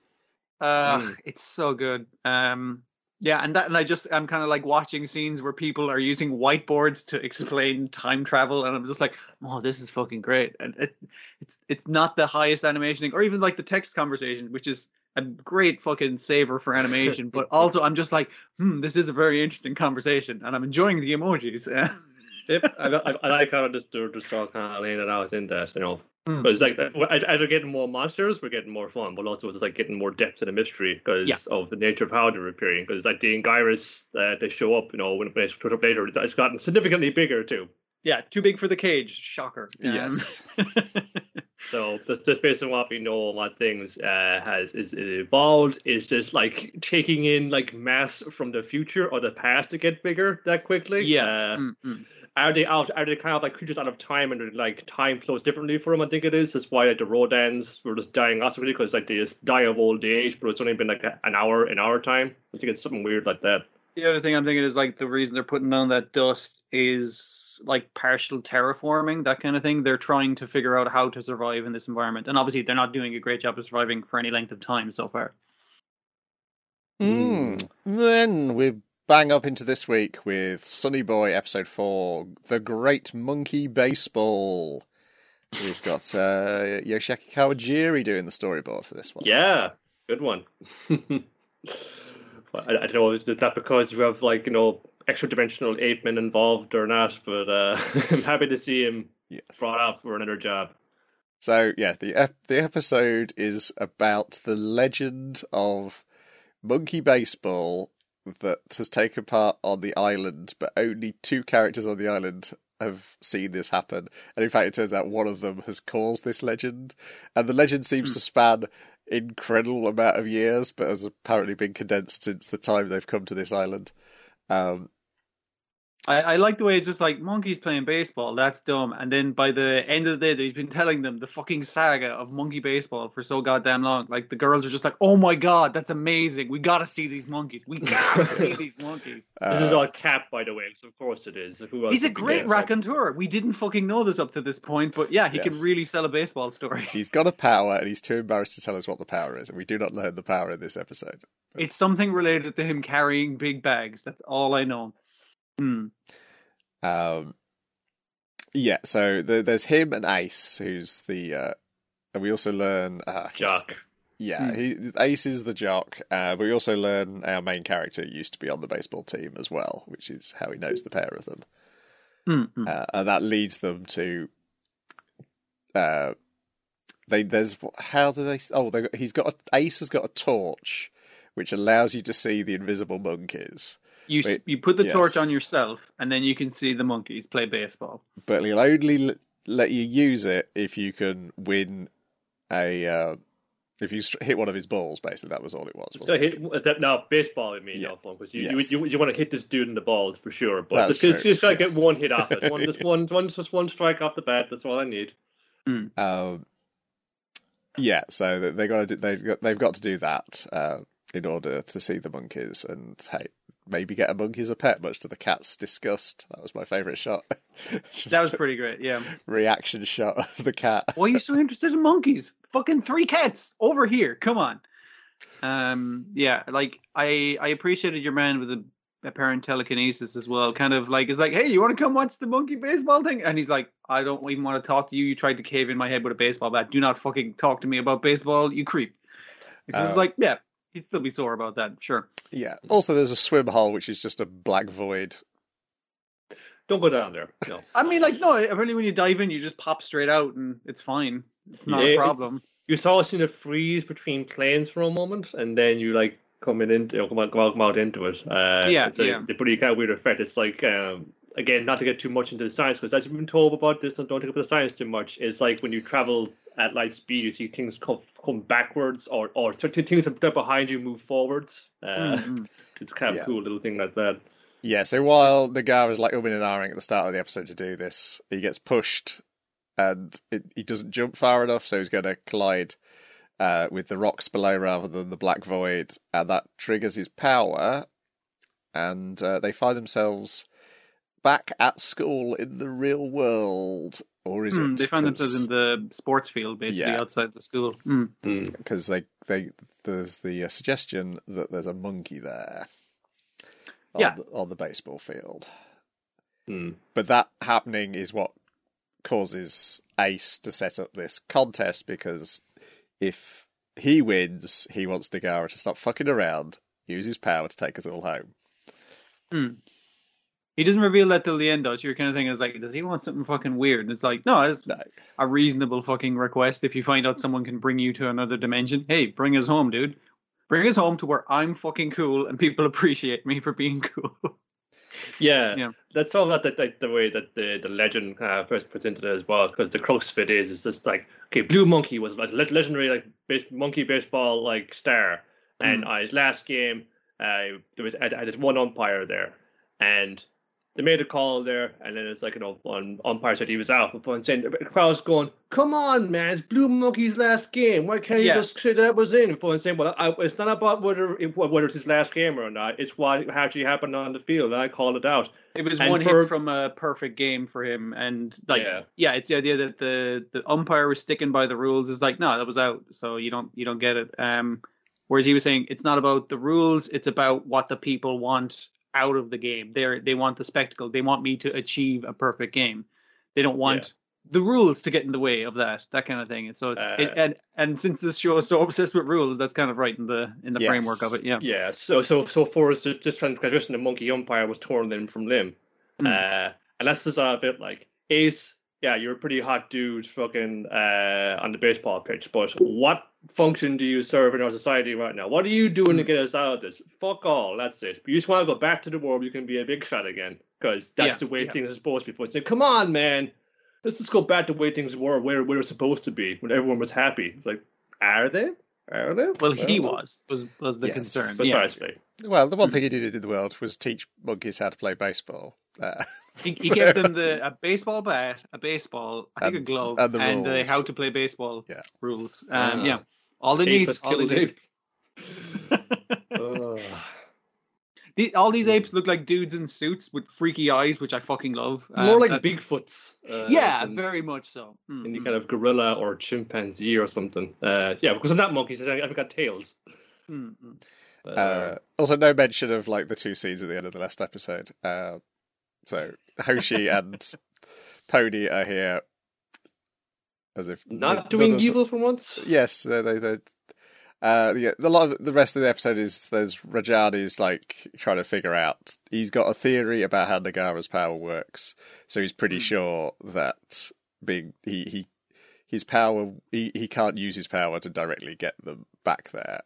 [SPEAKER 2] Uh,
[SPEAKER 3] Mm.
[SPEAKER 2] It's so good. Um, yeah, and that, and I just, I'm kind of like watching scenes where people are using whiteboards to explain time travel, and I'm just like, oh, this is fucking great. And it, it's, it's not the highest animation, or even like the text conversation, which is a great fucking saver for animation. but [laughs] also, I'm just like, hmm, this is a very interesting conversation, and I'm enjoying the emojis. [laughs]
[SPEAKER 3] Yep, I, I, I like how just they're just all kind of laying it out in that, you know.
[SPEAKER 2] Mm.
[SPEAKER 3] But it's like uh, as, as we're getting more monsters, we're getting more fun, but also it's like getting more depth to the mystery because
[SPEAKER 2] Yeah.
[SPEAKER 3] of the nature of how they're appearing. Because like the Anguirus, uh, they show up, you know, when they show up later, it's, it's gotten significantly bigger too.
[SPEAKER 2] yeah, too big for the cage. Shocker. Um,
[SPEAKER 1] Yes. [laughs]
[SPEAKER 3] So just, just based on what we know on what things uh, has is it evolved, is just like taking in like mass from the future or the past to get bigger that quickly.
[SPEAKER 2] yeah.
[SPEAKER 3] Uh,
[SPEAKER 2] Mm, mm.
[SPEAKER 3] Are they out? Are they kind of like creatures out of time and like time flows differently for them? I think it is. That's why like, the Rodans were just dying off really because like they just die of old age, but it's only been like an hour in our time. I think it's something weird like that.
[SPEAKER 2] The other thing I'm thinking is like the reason they're putting on that dust is like partial terraforming, that kind of thing. They're trying to figure out how to survive in this environment, and obviously they're not doing a great job of surviving for any length of time so far.
[SPEAKER 1] Mm. Then we bang up into this week with Sonny Boy episode four, The Great Monkey Baseball. We've got uh, Yoshiaki Kawajiri doing the storyboard for this one.
[SPEAKER 3] Yeah, good one. [laughs] I, I don't know is that because you have like you know extra dimensional ape men involved or not, but uh, [laughs] I'm happy to see him
[SPEAKER 1] Yes.
[SPEAKER 3] brought up for another job.
[SPEAKER 1] So yeah, the ep- the episode is about the legend of monkey baseball that has taken part on the island, but only two characters on the island have seen this happen. And in fact, it turns out one of them has caused this legend, and the legend seems to span incredible amount of years, but has apparently been condensed since the time they've come to this island. Um,
[SPEAKER 2] I, I like the way it's just like monkeys playing baseball. That's dumb. And then by the end of the day, that he's been telling them the fucking saga of monkey baseball for so goddamn long. Like the girls are just like, "Oh my god, that's amazing! We gotta see these monkeys. We gotta [laughs] see these monkeys."
[SPEAKER 3] this is
[SPEAKER 1] uh,
[SPEAKER 3] all Cap, by the way, so of course it is. Who else
[SPEAKER 2] He's a great
[SPEAKER 3] guessing?
[SPEAKER 2] raconteur. We didn't fucking know this up to this point, but yeah, he
[SPEAKER 1] Yes.
[SPEAKER 2] can really sell a baseball story.
[SPEAKER 1] he's got a power, and he's too embarrassed to tell us what the power is, and we do not learn the power in this episode.
[SPEAKER 2] It's something related to him carrying big bags. That's all I know. Hmm.
[SPEAKER 1] Um, yeah, so the, there's him and Ace, who's the, uh, and we also learn uh,
[SPEAKER 3] Jock.
[SPEAKER 1] Yeah,
[SPEAKER 2] Hmm.
[SPEAKER 1] he, Ace is the jock, uh, but we also learn our main character used to be on the baseball team as well, which is how he knows the pair of them,
[SPEAKER 2] Hmm, hmm.
[SPEAKER 1] uh, and that leads them to. Uh, they there's how do they? Oh, they he's got a, Ace has got a torch, which allows you to see the invisible monkeys.
[SPEAKER 2] You
[SPEAKER 1] Wait,
[SPEAKER 2] you put the
[SPEAKER 1] yes.
[SPEAKER 2] torch on yourself, and then you can see the monkeys play baseball.
[SPEAKER 1] but he'll only let you use it if you can win a uh, if you hit one of his balls. Basically, that was all it was.
[SPEAKER 3] So
[SPEAKER 1] Wasn't it?
[SPEAKER 3] hit, that, no, baseball, I mean,
[SPEAKER 1] Yeah.
[SPEAKER 3] no fun because you,
[SPEAKER 1] Yes.
[SPEAKER 3] you, you, you want to hit this dude in the balls for sure, but
[SPEAKER 1] That's
[SPEAKER 3] just, just,
[SPEAKER 1] true,
[SPEAKER 3] just gotta get one hit off it. One, just [laughs] one, one, just one strike off the bat. That's all I need.
[SPEAKER 1] Um, yeah, so they- they got to do, they've got they've got to do that uh, in order to see the monkeys and hey, maybe get a monkey as a pet, much to the cat's disgust. That was my favourite shot. [laughs]
[SPEAKER 2] That was pretty great. Yeah.
[SPEAKER 1] reaction shot of the cat.
[SPEAKER 2] Why are you so interested in monkeys? Fucking three cats over here. Come on. Um. Yeah. Like I I appreciated your man with the apparent telekinesis as well. Kind of like it's like, hey, you want to come watch the monkey baseball thing? And he's like, I don't even want to talk to you. You tried to cave in my head with a baseball bat. Do not fucking talk to me about baseball. You creep. Because it's
[SPEAKER 1] Uh,
[SPEAKER 2] like, yeah, he'd still be sore about that. Sure.
[SPEAKER 1] Yeah. Also, there's a swim hole which is just a black void.
[SPEAKER 3] Don't go down there. No. [laughs]
[SPEAKER 2] I mean, like, no. Apparently, when you dive in, you just pop straight out, and it's fine. It's not
[SPEAKER 3] Yeah.
[SPEAKER 2] a problem.
[SPEAKER 3] You saw us in a freeze between planes for a moment, and then you like coming in, you know, come out, come out, come out into it. Uh,
[SPEAKER 2] Yeah,
[SPEAKER 3] it's a,
[SPEAKER 2] yeah.
[SPEAKER 3] They pretty kind of weird effect. It's like um, again, not to get too much into the science, because as you've been told about this, and don't take up the science too much. It's like when you travel at light speed, you see things come come backwards, or or certain things that are behind you move forwards. Uh,
[SPEAKER 2] Mhm.
[SPEAKER 3] It's kind of
[SPEAKER 1] Yeah.
[SPEAKER 3] cool little thing like that.
[SPEAKER 1] Yeah, so while Nagara's like umming and ahhing at the start of the episode to do this, he gets pushed and it, he doesn't jump far enough, so he's going to collide uh, with the rocks below rather than the black void, and that triggers his power, and uh, they find themselves back at school in the real world, or is
[SPEAKER 2] Hmm,
[SPEAKER 1] it?
[SPEAKER 2] they find themselves in the sports field, basically
[SPEAKER 1] Yeah.
[SPEAKER 2] outside the school. Hmm.
[SPEAKER 1] because they they there's the uh, suggestion that there's a monkey there. On
[SPEAKER 2] Yeah.
[SPEAKER 1] the, on the baseball field.
[SPEAKER 3] Hmm.
[SPEAKER 1] But that happening is what causes Ace to set up this contest because if he wins, he wants Nagara to stop fucking around, use his power to take us all home.
[SPEAKER 2] He doesn't reveal that till the end, though. So you're kind of thinking, it's like, does he want something fucking weird? And it's like, no, it's
[SPEAKER 1] No.
[SPEAKER 2] a reasonable fucking request. If you find out someone can bring you to another dimension, hey, bring us home, dude. Bring us home to where I'm fucking cool and people [laughs] appreciate me for being cool.
[SPEAKER 3] Yeah,
[SPEAKER 2] Yeah.
[SPEAKER 3] let's talk about the, like, the way that the, the legend uh, first puts into it as well, because the crux of it is, is just like, okay, Blue Monkey was a legendary like base, monkey baseball like star, and uh, his last game, uh, there was had, had this one umpire there, and they made a call there, and then it's like you know one umpire said he was out, but one saying the crowd's going, "Come on, man, it's Blue Monkey's last game. Why can't you
[SPEAKER 2] Yeah.
[SPEAKER 3] just say that was in?" One saying, "Well, I, it's not about whether it, whether it's his last game or not. It's what actually happened on the field. And I called it out."
[SPEAKER 2] It was
[SPEAKER 3] And
[SPEAKER 2] one
[SPEAKER 3] for-
[SPEAKER 2] hit from a perfect game for him, and like,
[SPEAKER 3] Yeah.
[SPEAKER 2] yeah. it's the idea that the the umpire was sticking by the rules. Is like, no, that was out, so you don't you don't get it. Um, whereas he was saying it's not about the rules; it's about what the people want out of the game. They they want the spectacle. They want me to achieve a perfect game. They don't want the rules to get in the way of that that kind of thing. And so it's
[SPEAKER 3] Uh,
[SPEAKER 2] it, and and since this show is so obsessed with rules, that's kind of right in the in the
[SPEAKER 1] Yes.
[SPEAKER 2] framework of it. Yeah.
[SPEAKER 3] Yeah, so so so for us, just transgression, the monkey umpire was torn limb from limb,
[SPEAKER 2] Hmm.
[SPEAKER 3] uh, and that's just a bit like Ace. Yeah, you're a pretty hot dude, fucking uh, on the baseball pitch. But what function do you serve in our society right now? What are you doing
[SPEAKER 2] Hmm.
[SPEAKER 3] to get us out of this? Fuck all. That's it. You just want to go back to the world. You can be a big shot again because that's
[SPEAKER 2] Yeah,
[SPEAKER 3] the way
[SPEAKER 2] yeah.
[SPEAKER 3] things are supposed to be. It's like, come on, man. Let's just go back to the way things were, where where they're supposed to be, when everyone was happy. It's like, are they? Are they?
[SPEAKER 2] Well, he
[SPEAKER 3] Well,
[SPEAKER 2] was was was the
[SPEAKER 1] Yes.
[SPEAKER 2] concern. Yeah.
[SPEAKER 3] Precisely.
[SPEAKER 1] Well, the one thing he did in the world was teach monkeys how to play baseball. Uh, [laughs]
[SPEAKER 2] He, he gave them the [laughs] a baseball bat, a baseball, I think
[SPEAKER 1] And-
[SPEAKER 2] a glove,
[SPEAKER 1] and
[SPEAKER 2] and,
[SPEAKER 1] the
[SPEAKER 2] uh, how to play baseball
[SPEAKER 1] Yeah.
[SPEAKER 2] rules. Um,
[SPEAKER 3] Wow.
[SPEAKER 2] Yeah, all they
[SPEAKER 3] Ape
[SPEAKER 2] need, all they
[SPEAKER 3] killed
[SPEAKER 2] need.
[SPEAKER 3] Ugh. [laughs]
[SPEAKER 2] The- all these apes look like dudes in suits with freaky eyes, which I fucking love.
[SPEAKER 3] More
[SPEAKER 2] Um,
[SPEAKER 3] like
[SPEAKER 2] that-
[SPEAKER 3] Bigfoots. Uh,
[SPEAKER 2] yeah,
[SPEAKER 3] than
[SPEAKER 2] very much so. Mm,
[SPEAKER 3] any
[SPEAKER 2] mm.
[SPEAKER 3] kind of gorilla or chimpanzee or something. Uh, yeah, because I'm not monkeys. I've got tails.
[SPEAKER 2] Mm, mm.
[SPEAKER 3] But,
[SPEAKER 1] uh, also, no mention of like the two scenes at the end of the last episode. Uh, so Hoshi and Pony are here as if
[SPEAKER 3] not
[SPEAKER 1] none
[SPEAKER 3] doing
[SPEAKER 1] of-
[SPEAKER 3] evil for once.
[SPEAKER 1] Yes, they they. they uh, yeah, a lot of the rest of the episode is there's Rajdhani's like trying to figure out. He's got a theory about how Nagara's power works, so he's pretty
[SPEAKER 2] Hmm.
[SPEAKER 1] sure that being he he his power he, he can't use his power to directly get them back there.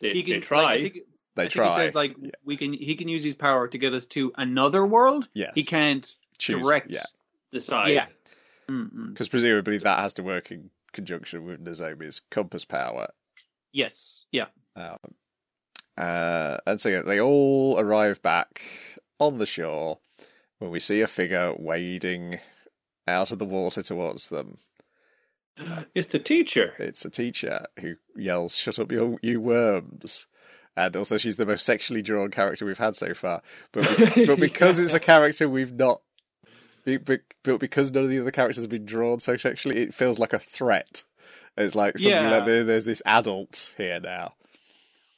[SPEAKER 3] They,
[SPEAKER 2] He
[SPEAKER 3] they
[SPEAKER 2] can,
[SPEAKER 3] try.
[SPEAKER 2] Like, I think,
[SPEAKER 1] They
[SPEAKER 2] I think
[SPEAKER 1] try.
[SPEAKER 2] He says like
[SPEAKER 1] Yeah.
[SPEAKER 2] we can. He can use his power to get us to another world.
[SPEAKER 1] yes,
[SPEAKER 2] He can't
[SPEAKER 1] Choose-
[SPEAKER 2] direct.
[SPEAKER 1] Yeah,
[SPEAKER 3] decide.
[SPEAKER 2] Yeah.
[SPEAKER 1] Because presumably that has to work in conjunction with Nozomi's compass power.
[SPEAKER 2] Yes. Yeah.
[SPEAKER 1] Um, uh, and so yeah, they all arrive back on the shore when we see a figure wading out of the water towards them.
[SPEAKER 3] It's the teacher.
[SPEAKER 1] It's a teacher who yells, "Shut up, you, you worms!" And also, she's the most sexually drawn character we've had so far. But [laughs] but because it's a character we've not, be- be- but because none of the other characters have been drawn so sexually, it feels like a threat. It's like something
[SPEAKER 2] Yeah.
[SPEAKER 1] like there, there's this adult here now.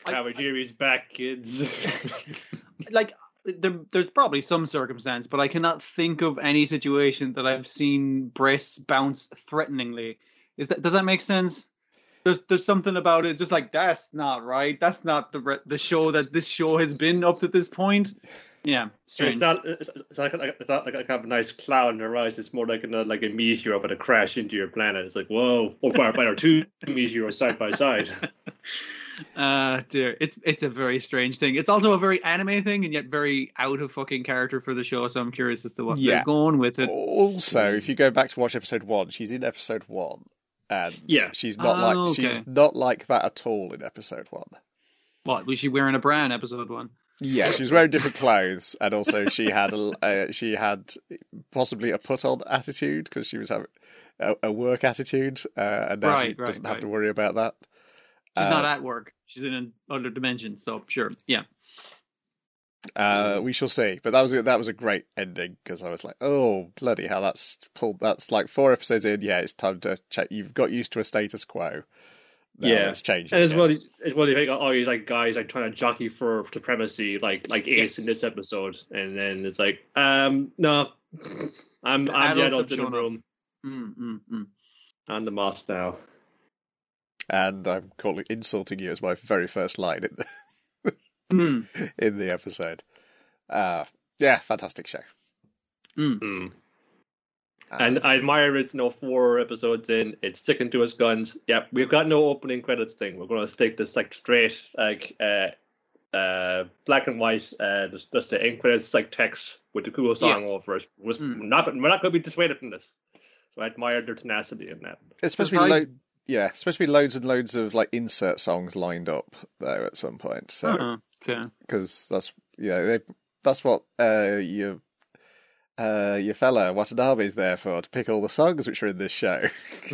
[SPEAKER 2] I-
[SPEAKER 3] Kawajiri's back, kids. [laughs]
[SPEAKER 2] like there, there's probably some circumstance, but I cannot think of any situation that I've seen breasts bounce threateningly. Is that does that make sense? There's there's something about it, just like that's not right. That's not the re- the show that this show has been up to this point. Yeah,
[SPEAKER 3] So it's
[SPEAKER 2] strange.
[SPEAKER 3] not. It's, it's like it's not like a kind of nice cloud in her eyes. It's more like a like a meteor about to crash into your planet. It's like whoa, or, or two [laughs] meteors side by side. [laughs]
[SPEAKER 2] Uh, dear, it's it's a very strange thing. It's also a very anime thing, and yet very out of fucking character for the show. So I'm curious as to what
[SPEAKER 1] Yeah.
[SPEAKER 2] they're going with it.
[SPEAKER 1] Also, if you go back to watch episode one, she's in episode one, and
[SPEAKER 3] Yeah.
[SPEAKER 1] she's not
[SPEAKER 2] Oh,
[SPEAKER 1] like
[SPEAKER 2] okay.
[SPEAKER 1] she's not like that at all in episode one.
[SPEAKER 2] What was she wearing a bra in episode one?
[SPEAKER 1] Yeah, she was wearing different clothes, and also she had a uh, she had possibly a put on attitude because she was having a, a work attitude, uh, and now she
[SPEAKER 2] Right, right,
[SPEAKER 1] doesn't have to worry about that.
[SPEAKER 2] She's
[SPEAKER 1] Uh,
[SPEAKER 2] not at work. She's in another dimension. So sure, yeah.
[SPEAKER 1] Uh, we shall see. But that was a, that was a great ending because I was like, oh bloody hell, that's pulled. That's like four episodes in. Yeah, it's time to check. You've got used to a status quo. Now
[SPEAKER 3] Yeah.
[SPEAKER 1] it's changing.
[SPEAKER 3] And as well, as well, you think, oh, he's like guys like trying to jockey for supremacy, like like Ace in this episode, and then it's like, um, no, I'm
[SPEAKER 2] The
[SPEAKER 3] I'm the
[SPEAKER 2] adults
[SPEAKER 3] adult in the room.
[SPEAKER 2] Mm, mm, mm.
[SPEAKER 3] I'm the moss now.
[SPEAKER 1] and I'm calling insulting you as my very first line in the,
[SPEAKER 2] Mm, [laughs]
[SPEAKER 1] in the episode. Uh, yeah, fantastic show.
[SPEAKER 2] mm.
[SPEAKER 3] Mm.
[SPEAKER 1] Uh,
[SPEAKER 3] And I admire it's no four episodes in. It's sticking to its guns. Yep, we've got no opening credits thing. We're going to stick this like straight, like uh, uh, black and white, uh, just, just the end credits like text with the cool song over it. Was
[SPEAKER 2] Mm.
[SPEAKER 3] we're not we're not going to be dissuaded from this. So I admire their tenacity in that.
[SPEAKER 1] it's supposed to be
[SPEAKER 2] Surprise-
[SPEAKER 1] lo- yeah, supposed to be loads and loads of like insert songs lined up though at some point. So
[SPEAKER 2] Uh-huh. Okay.
[SPEAKER 1] because that's you know they, that's what uh, your uh, your fella Watanabe's there for to pick all the songs which are in this show.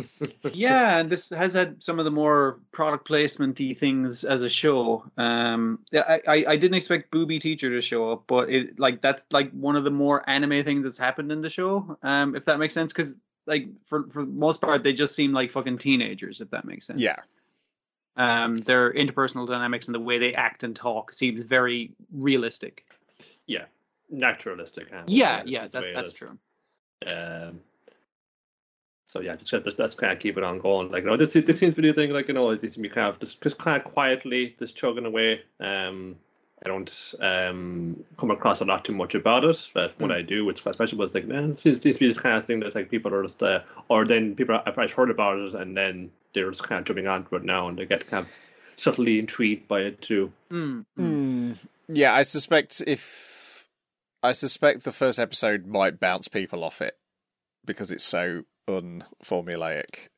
[SPEAKER 1] [laughs]
[SPEAKER 2] yeah, and this has had some of the more product placement-y things as a show. Um, yeah, I, I, I didn't expect Booby Teacher to show up, but it like that's like one of the more anime things that's happened in the show. Um, if that makes sense, because like for for the most part they just seem like fucking teenagers. If that makes sense.
[SPEAKER 1] yeah,
[SPEAKER 2] Um, their interpersonal dynamics and the way they act and talk seems very realistic.
[SPEAKER 3] Yeah, naturalistic. huh?
[SPEAKER 2] Yeah, yeah, that, that's true.
[SPEAKER 3] Um, so yeah, that's, that's, that's kind of keep it on going. Like, you know, this this seems to be the thing. Like, you know, it seems to be kind of just, just kind of quietly just chugging away. Um, I don't um come across a lot too much about it, but when
[SPEAKER 2] Mm.
[SPEAKER 3] I do, it's especially when it's like, man, it seems, seems to be this kind of thing that's like people are just, uh, or then people I've heard about it and then they're just kind of jumping onto it now and they get kind of subtly intrigued by it too.
[SPEAKER 2] Mm, mm.
[SPEAKER 1] Hmm. yeah. I suspect if I suspect the first episode might bounce people off it because it's so unformulaic.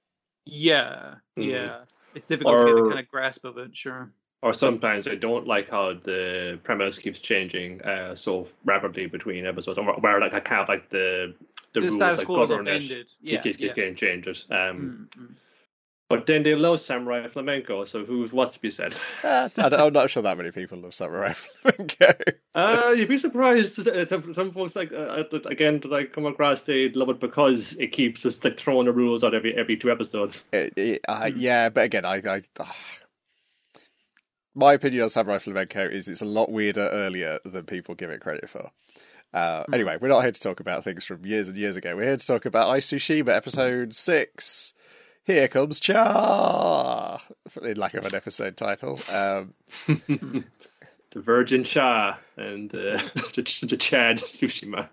[SPEAKER 2] Yeah,
[SPEAKER 3] Mhm.
[SPEAKER 2] yeah. It's difficult to get a kind of grasp of it. Sure.
[SPEAKER 3] Or sometimes I don't like how the premise keeps changing uh, so rapidly between episodes, or where like I kind of like the the,
[SPEAKER 2] The
[SPEAKER 3] rules
[SPEAKER 2] status
[SPEAKER 3] like
[SPEAKER 2] quo is
[SPEAKER 3] govern it keep,
[SPEAKER 2] Yeah,
[SPEAKER 3] keep, keep
[SPEAKER 2] yeah.
[SPEAKER 3] getting changes. Um,
[SPEAKER 2] Mm, mm.
[SPEAKER 3] But then they love samurai flamenco, so who's what's to be said?
[SPEAKER 1] Uh, I'm not sure that many people love Samurai [laughs] Flamenco.
[SPEAKER 3] Uh, you'd be surprised. uh, Some folks like uh, uh, again that I come across they love it because it keeps us like throwing the rules out every every two episodes.
[SPEAKER 1] It- it- uh, yeah, but again, I, I ah. my opinion on Samurai Flamenco is it's a lot weirder earlier than people give it credit for. Uh, Anyway, we're not here to talk about things from years and years ago. We're here to talk about I, Tsushima episode six. Here comes Cha, in lack of an episode title. Um, [laughs]
[SPEAKER 3] The Virgin Shah and uh, [laughs] the, the Chad Tsushima.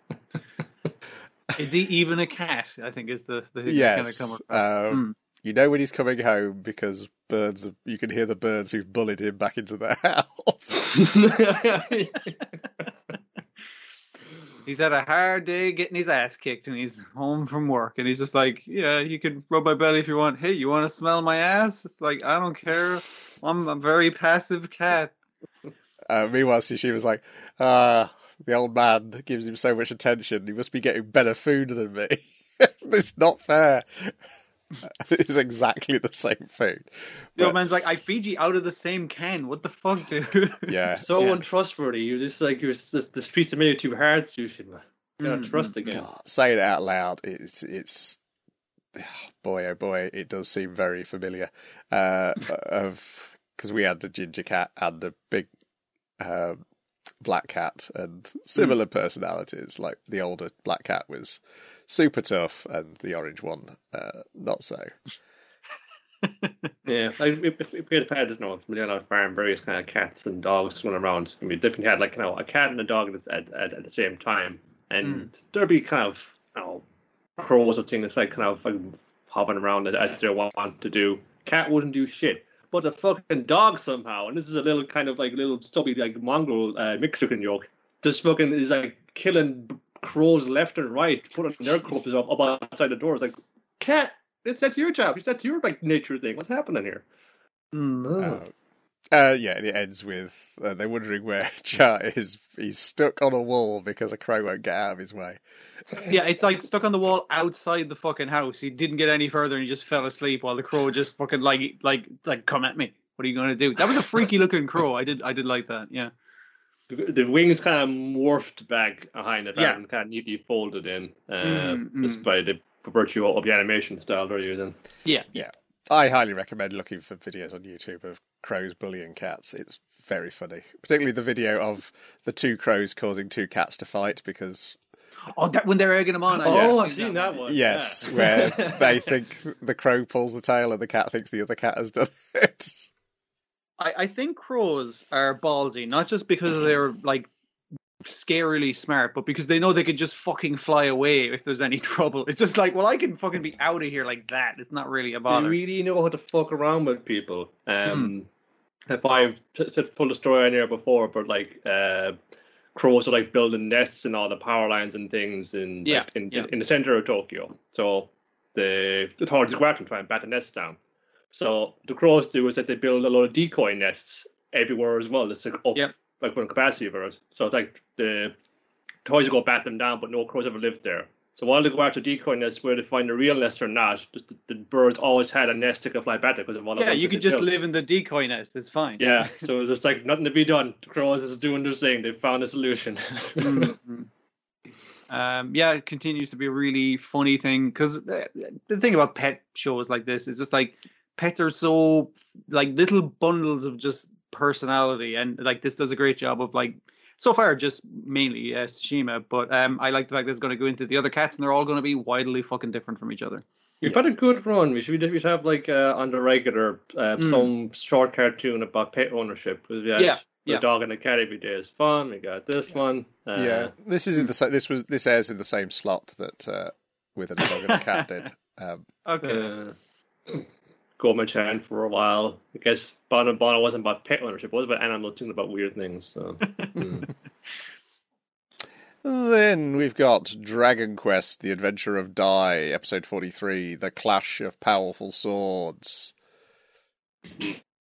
[SPEAKER 2] Is he even a cat? I think is the the
[SPEAKER 1] Yes,
[SPEAKER 2] kind of come across.
[SPEAKER 1] um,
[SPEAKER 2] Mm.
[SPEAKER 1] you know when he's coming home because birds. Are, you can hear the birds who've bullied him back into their [laughs] house.
[SPEAKER 2] He's had a hard day getting his ass kicked, and he's home from work, and he's just like, "Yeah, you can rub my belly if you want. Hey, you want to smell my ass?" It's like I don't care. I'm a very passive cat.
[SPEAKER 1] Uh, meanwhile, she was like, "Ah, the old man gives him so much attention. He must be getting better food than me. [laughs] it's not fair." [laughs] it's exactly the same food.
[SPEAKER 2] The old man's like, "I feed you out of the same can. What the fuck, dude?"
[SPEAKER 1] yeah, [laughs]
[SPEAKER 3] so
[SPEAKER 2] Yeah.
[SPEAKER 3] untrustworthy. You're just like you're just, the streets are made too hard, Tsushima. You don't
[SPEAKER 2] Mm,
[SPEAKER 3] trust again.
[SPEAKER 1] God, saying it out loud, it's it's [sighs] boy oh boy, it does seem very familiar. Uh, of because we had the ginger cat and the big um, black cat, and similar personalities. Like the older black cat was super tough, and the orange one uh, not so. [laughs]
[SPEAKER 3] Yeah, like if, if if we had had, you know, a million dollar farm, various kind of cats and dogs going around, and we definitely had like you know a cat and a dog at at, at the same time, and there'd be kind of you know crows or things that's like kind of like hopping around as- as they want to do. Cat wouldn't do shit, but a fucking dog somehow, and this is a little kind of like little stubby like mongrel uh, Mexican yoke, just fucking is like killing crows left and right, putting their corpses up, up outside the door. It's like cat. It's, that's your job. That's your like nature thing. What's happening here?
[SPEAKER 2] Mm.
[SPEAKER 1] Uh, uh, yeah, and it ends with uh, they're wondering where [laughs] Cha is. He's stuck on a wall because a crow won't get out of his way.
[SPEAKER 2] Yeah, it's like stuck on the wall outside the fucking house. He didn't get any further, and he just fell asleep while the crow just fucking like like like come at me. What are you gonna do? That was a freaky looking crow. I did I did like that. Yeah.
[SPEAKER 3] the, the wings kind of morphed back behind it
[SPEAKER 2] Yeah.
[SPEAKER 3] and kind of neatly folded in, uh,
[SPEAKER 2] Mm, mm.
[SPEAKER 3] just by the virtue of the animation style they're using.
[SPEAKER 2] Yeah, yeah.
[SPEAKER 1] I highly recommend looking for videos on YouTube of crows bullying cats. It's very funny, particularly the video of the two crows causing two cats to fight because
[SPEAKER 2] Oh, that when they're egging them on.
[SPEAKER 3] Oh,
[SPEAKER 2] yeah,
[SPEAKER 3] I've seen that one.
[SPEAKER 1] yes,
[SPEAKER 3] yeah.
[SPEAKER 1] where [laughs] they think the crow pulls the tail and the cat thinks the other cat has done it.
[SPEAKER 2] I, I think crows are ballsy, not just because they're like scarily smart, but because they know they could just fucking fly away if there's any [laughs] trouble. It's just like, well, I can fucking be out of here like that. It's not really a
[SPEAKER 3] They
[SPEAKER 2] bother.
[SPEAKER 3] really know how to fuck around with people. Um, If I've said full the story on here before, but like uh, crows are like building nests and all the power lines and things in
[SPEAKER 2] Yeah,
[SPEAKER 3] like, in,
[SPEAKER 2] yeah.
[SPEAKER 3] in the center of Tokyo. So the the go out and try and bat the nests down. So the crows do is that they build a lot of decoy nests everywhere as well. It's like up like one capacity of ours. So it's like the toys go bat them down, but no crows ever lived there. So while they go out to decoy nests where they find a real nest or not, the, the birds always had a nest they could fly back to because of all the
[SPEAKER 2] yeah, you could just
[SPEAKER 3] built.
[SPEAKER 2] live in the decoy nest. It's fine.
[SPEAKER 3] Yeah, [laughs] so there's like nothing to be done. The crows is doing their thing. They found a solution.
[SPEAKER 2] Mhm. [laughs] um, yeah, it continues to be a really funny thing because the, the thing about pet shows like this is just like pets are so like little bundles of just personality, and like this does a great job of like so far just mainly uh, Tsushima, but um, I like the fact that it's going to go into the other cats, and they're all going to be wildly fucking different from each other.
[SPEAKER 3] We've had a good run. We should, we should have like uh, on the regular uh,
[SPEAKER 2] Mm.
[SPEAKER 3] some short cartoon about pet ownership. We had
[SPEAKER 2] Yeah,
[SPEAKER 3] the
[SPEAKER 2] yeah.
[SPEAKER 3] dog and the cat every day is fun. We got this one. Uh,
[SPEAKER 1] yeah, this is in the sa- this was this airs in the same slot that uh, with a dog and a cat [laughs] did. Um,
[SPEAKER 2] Okay.
[SPEAKER 3] Uh, Goma Chan for a while. I guess Bono Bono wasn't about pet ownership. It was about animals doing about weird things. So. mm. [laughs]
[SPEAKER 1] Then we've got Dragon Quest: The Adventure of Dai, episode forty-three, The Clash of Powerful Swords,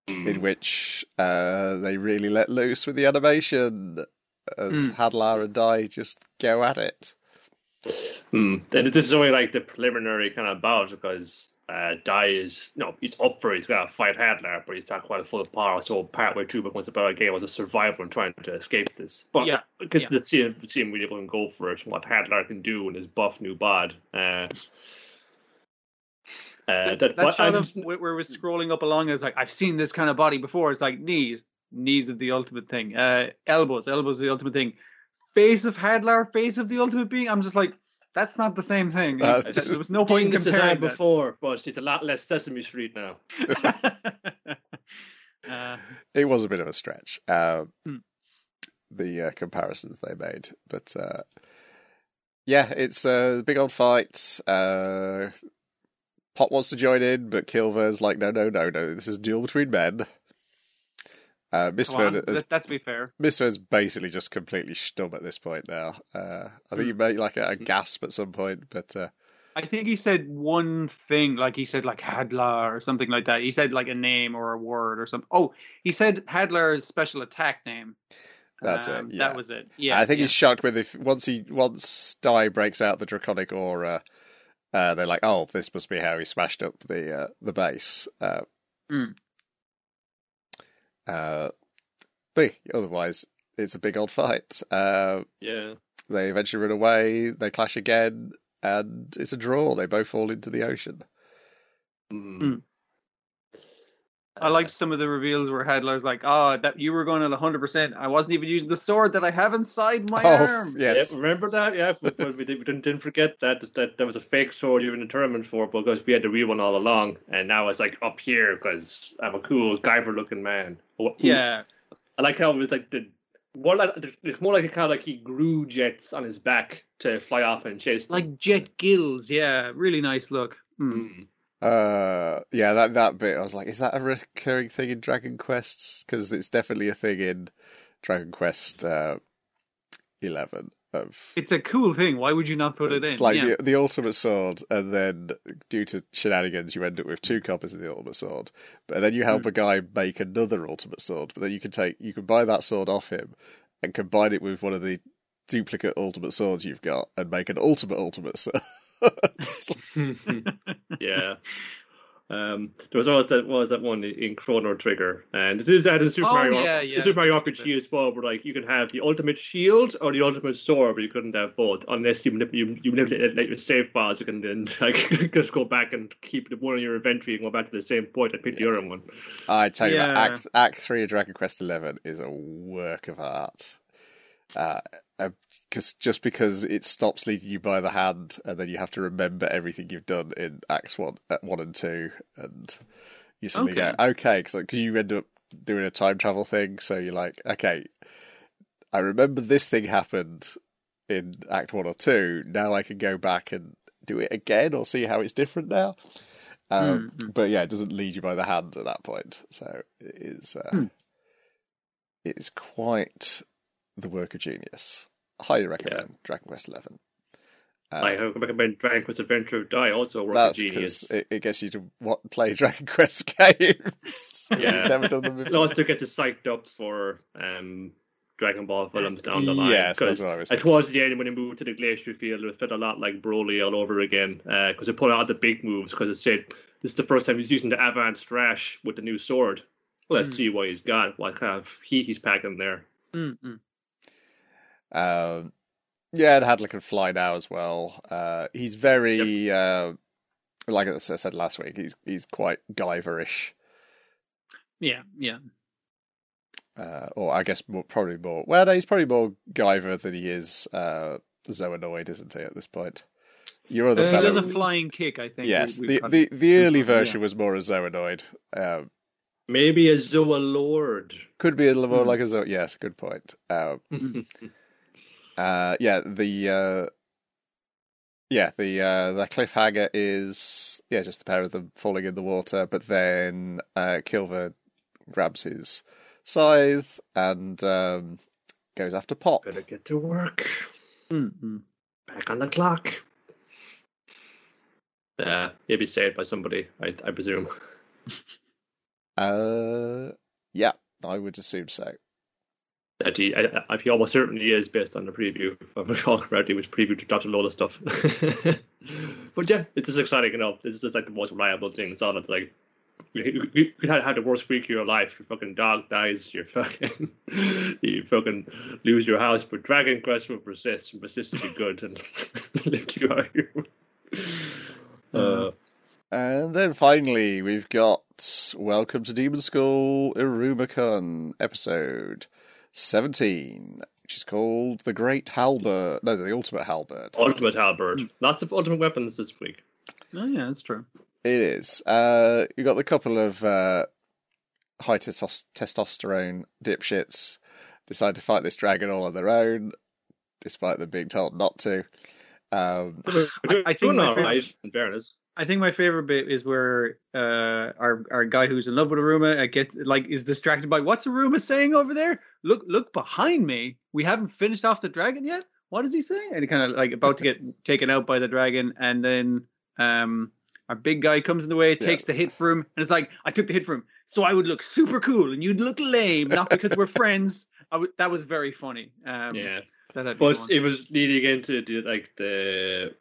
[SPEAKER 1] in which uh, they really let loose with the animation as
[SPEAKER 2] Mm.
[SPEAKER 1] Hadlar and Dai just go at it.
[SPEAKER 3] Hmm. And this is only like the preliminary kind of bout because uh, Dai is no, he's up for it. He's got to fight Hadlar, but he's not quite full of power. So partway through, becomes about a game was a survival and trying to escape this. But
[SPEAKER 2] Yeah,
[SPEAKER 3] yeah,
[SPEAKER 2] yeah.
[SPEAKER 3] let's see him, see him really go and go for it. and What Hadlar can do in his buff new bod. Uh, uh, that,
[SPEAKER 2] that
[SPEAKER 3] but
[SPEAKER 2] shot
[SPEAKER 3] I'm-
[SPEAKER 2] of where where we're scrolling up along is like I've seen this kind of body before. It's like knees, knees of the ultimate thing. Uh, elbows, elbows of the ultimate thing. Face of Hadlar, face of the ultimate being. I'm just like, that's not the same thing.
[SPEAKER 1] Uh,
[SPEAKER 2] there was no point in comparing
[SPEAKER 3] design before, but it's a lot less Sesame Street now. [laughs]
[SPEAKER 2] uh,
[SPEAKER 1] It was a bit of a stretch. Uh,
[SPEAKER 2] Hmm.
[SPEAKER 1] The uh, comparisons they made, but uh, yeah, it's a big old fight. Uh, Pop wants to join in, but Kilver's like, no, no, no, no. This is a duel between men. Uh, has
[SPEAKER 2] that's be fair.
[SPEAKER 1] Mistford's basically just completely stum at this point now. Uh, I think he made like a, a gasp at some point, but uh,
[SPEAKER 2] I think he said one thing, like he said like Hadlar or something like that. He said like a name or a word or something. Oh, he said Hadlar's special attack name.
[SPEAKER 1] That's it,
[SPEAKER 2] Um,
[SPEAKER 1] yeah.
[SPEAKER 2] That was it. Yeah.
[SPEAKER 1] I think
[SPEAKER 2] yeah.
[SPEAKER 1] he's shocked with if once he once Dai breaks out the draconic aura, uh, they're like, oh, this must be how he smashed up the uh, the base. Uh,
[SPEAKER 2] Mm.
[SPEAKER 1] Uh, but otherwise, it's a big old fight. Uh,
[SPEAKER 3] Yeah.
[SPEAKER 1] they eventually run away. They clash again, and it's a draw. They both fall into the ocean.
[SPEAKER 3] Mm.
[SPEAKER 2] Mm. I liked some of the reveals where Hadlar's like, "Oh, that you were going at 100. percent I wasn't even using the sword that I have inside my
[SPEAKER 1] oh,
[SPEAKER 2] arm."
[SPEAKER 1] yes.
[SPEAKER 3] Yeah, remember that? Yeah, but, but we, did, we didn't, didn't forget that, that that was a fake sword you were determined for because we had the real one all along, and now it's like up here because I'm a cool Guyver-looking man. Oh,
[SPEAKER 2] Yeah.
[SPEAKER 3] I like how it was like the more like it's more like a kind of like he grew jets on his back to fly off and chase. them.
[SPEAKER 2] Like jet gills. Yeah, really nice look. Hmm.
[SPEAKER 3] Mm.
[SPEAKER 1] Uh, yeah, that that bit. I was like, is that a recurring thing in Dragon Quests? Because it's definitely a thing in Dragon Quest uh, Eleven. Of
[SPEAKER 2] It's a cool thing. Why would you not put it in?
[SPEAKER 1] it's like
[SPEAKER 2] yeah.
[SPEAKER 1] the, the ultimate sword, and then due to shenanigans, you end up with two copies of the ultimate sword. But then you help
[SPEAKER 2] Hmm.
[SPEAKER 1] a guy make another ultimate sword. But then you can take you can buy that sword off him and combine it with one of the duplicate ultimate swords you've got and make an ultimate ultimate [laughs] sword. [laughs]
[SPEAKER 3] yeah. Um, there was always that was that one in Chrono Trigger, and they did that in Super
[SPEAKER 2] Oh,
[SPEAKER 3] Mario,
[SPEAKER 2] yeah, yeah.
[SPEAKER 3] Super Mario RPG as well. Where like you can have the ultimate shield or the ultimate sword, but you couldn't have both unless you manip- you, you manipulate like, your save files. You can then [laughs] like just go back and keep the one in your inventory and go back to the same point and pick the other one.
[SPEAKER 1] I tell you, that Act Act Three of Dragon Quest Eleven is a work of art. Uh, because just because it stops leading you by the hand, and then you have to remember everything you've done in Acts one, uh, one and two, and you suddenly
[SPEAKER 2] Okay.
[SPEAKER 1] go, okay, because you end up doing a time travel thing, so you're like, okay, I remember this thing happened in Act one or two. Now I can go back and do it again, or see how it's different now. Um, But yeah, it doesn't lead you by the hand at that point. So it is, uh,
[SPEAKER 2] Hmm.
[SPEAKER 1] it is quite the work of genius. Highly recommend Dragon Quest Eleven. Uh,
[SPEAKER 3] I recommend Dragon Quest Adventure of Dai, also a work of
[SPEAKER 1] that's
[SPEAKER 3] genius.
[SPEAKER 1] it, it gets you to what, play [laughs] Dragon Quest games. [laughs]
[SPEAKER 3] Yeah.
[SPEAKER 1] You've never done them
[SPEAKER 3] It also gets us psyched up for um, Dragon Ball films down the line.
[SPEAKER 1] Yes, that's
[SPEAKER 3] 'cause
[SPEAKER 1] what I was
[SPEAKER 3] uh,
[SPEAKER 1] thinking.
[SPEAKER 3] towards the end, when they moved to the glacier field, it felt a lot like Broly all over again because they put out the big moves because it said this is the first time he's using the Avan Strash with the new sword. Well, let's
[SPEAKER 2] Mm.
[SPEAKER 3] see what he's got, what kind of heat he's packing there.
[SPEAKER 2] Mm, mm.
[SPEAKER 1] Um, yeah, and Hadlar can fly now as well. Uh, he's very, uh, like I said last week, he's he's quite Guyverish.
[SPEAKER 2] Yeah, yeah.
[SPEAKER 1] uh, or I guess more, probably more. Well, no, he's probably more Guyver than he is uh, Zoanoid, isn't he? At this point, your other
[SPEAKER 3] Uh,
[SPEAKER 2] He
[SPEAKER 1] fellow.
[SPEAKER 2] does a flying kick, I think.
[SPEAKER 1] yes,
[SPEAKER 2] we-
[SPEAKER 1] the,
[SPEAKER 2] we've
[SPEAKER 1] the the early
[SPEAKER 2] yeah.
[SPEAKER 1] version was more a Zoanoid. Um,
[SPEAKER 3] Maybe a Zoa Lord.
[SPEAKER 1] could be a little more
[SPEAKER 2] Hmm.
[SPEAKER 1] like a Zo. Yes, good point. Um, [laughs] uh, yeah, the uh, yeah the uh, the cliffhanger is yeah just the pair of them falling in the water, but then uh, Kilver grabs his scythe and um, goes after Pop.
[SPEAKER 3] Better get to work.
[SPEAKER 2] Mm, mm.
[SPEAKER 3] Back on the clock. Uh, he'll be saved by somebody, I, I presume.
[SPEAKER 1] Uh, yeah, I would assume so.
[SPEAKER 3] That he, I, I, he almost certainly is based on the preview. If I [laughs] recall correctly, which preview dropped a load of stuff. [laughs] but yeah, it is exciting enough. This is like the most reliable thing. It's all it's like you, you could have had the worst week of your life. Your fucking dog dies. Your fucking [laughs] you fucking lose your house. But Dragon Quest will persist and persist to be good and lift you out. Here. Uh,
[SPEAKER 1] And then finally, we've got Welcome to Demon School Iruma-kun episode 17, which is called The Great Halberd. No, The Ultimate Halberd.
[SPEAKER 3] ultimate halberd. Lots of ultimate weapons this week.
[SPEAKER 2] Oh, yeah, that's true.
[SPEAKER 1] It is. Uh, you got the couple of uh, high testos- testosterone dipshits decide to fight this dragon all on their own, despite them being told not to. Um,
[SPEAKER 2] I- I think
[SPEAKER 3] doing
[SPEAKER 2] my
[SPEAKER 3] all
[SPEAKER 2] favorite-
[SPEAKER 3] right, in fairness.
[SPEAKER 2] I think my favorite bit is where uh, our our guy who's in love with Iruma uh, gets like is distracted by what's Iruma saying over there? Look look behind me. We haven't finished off the dragon yet. What is he saying? And he kind of like about to get taken out by the dragon, and then um our big guy comes in the way, takes the hit for him, and it's like I took the hit for him, so I would look super cool and you'd look lame, not because we're friends. [laughs] I w- that was very funny. Um,
[SPEAKER 3] Yeah.
[SPEAKER 2] that
[SPEAKER 3] But it was leading into like the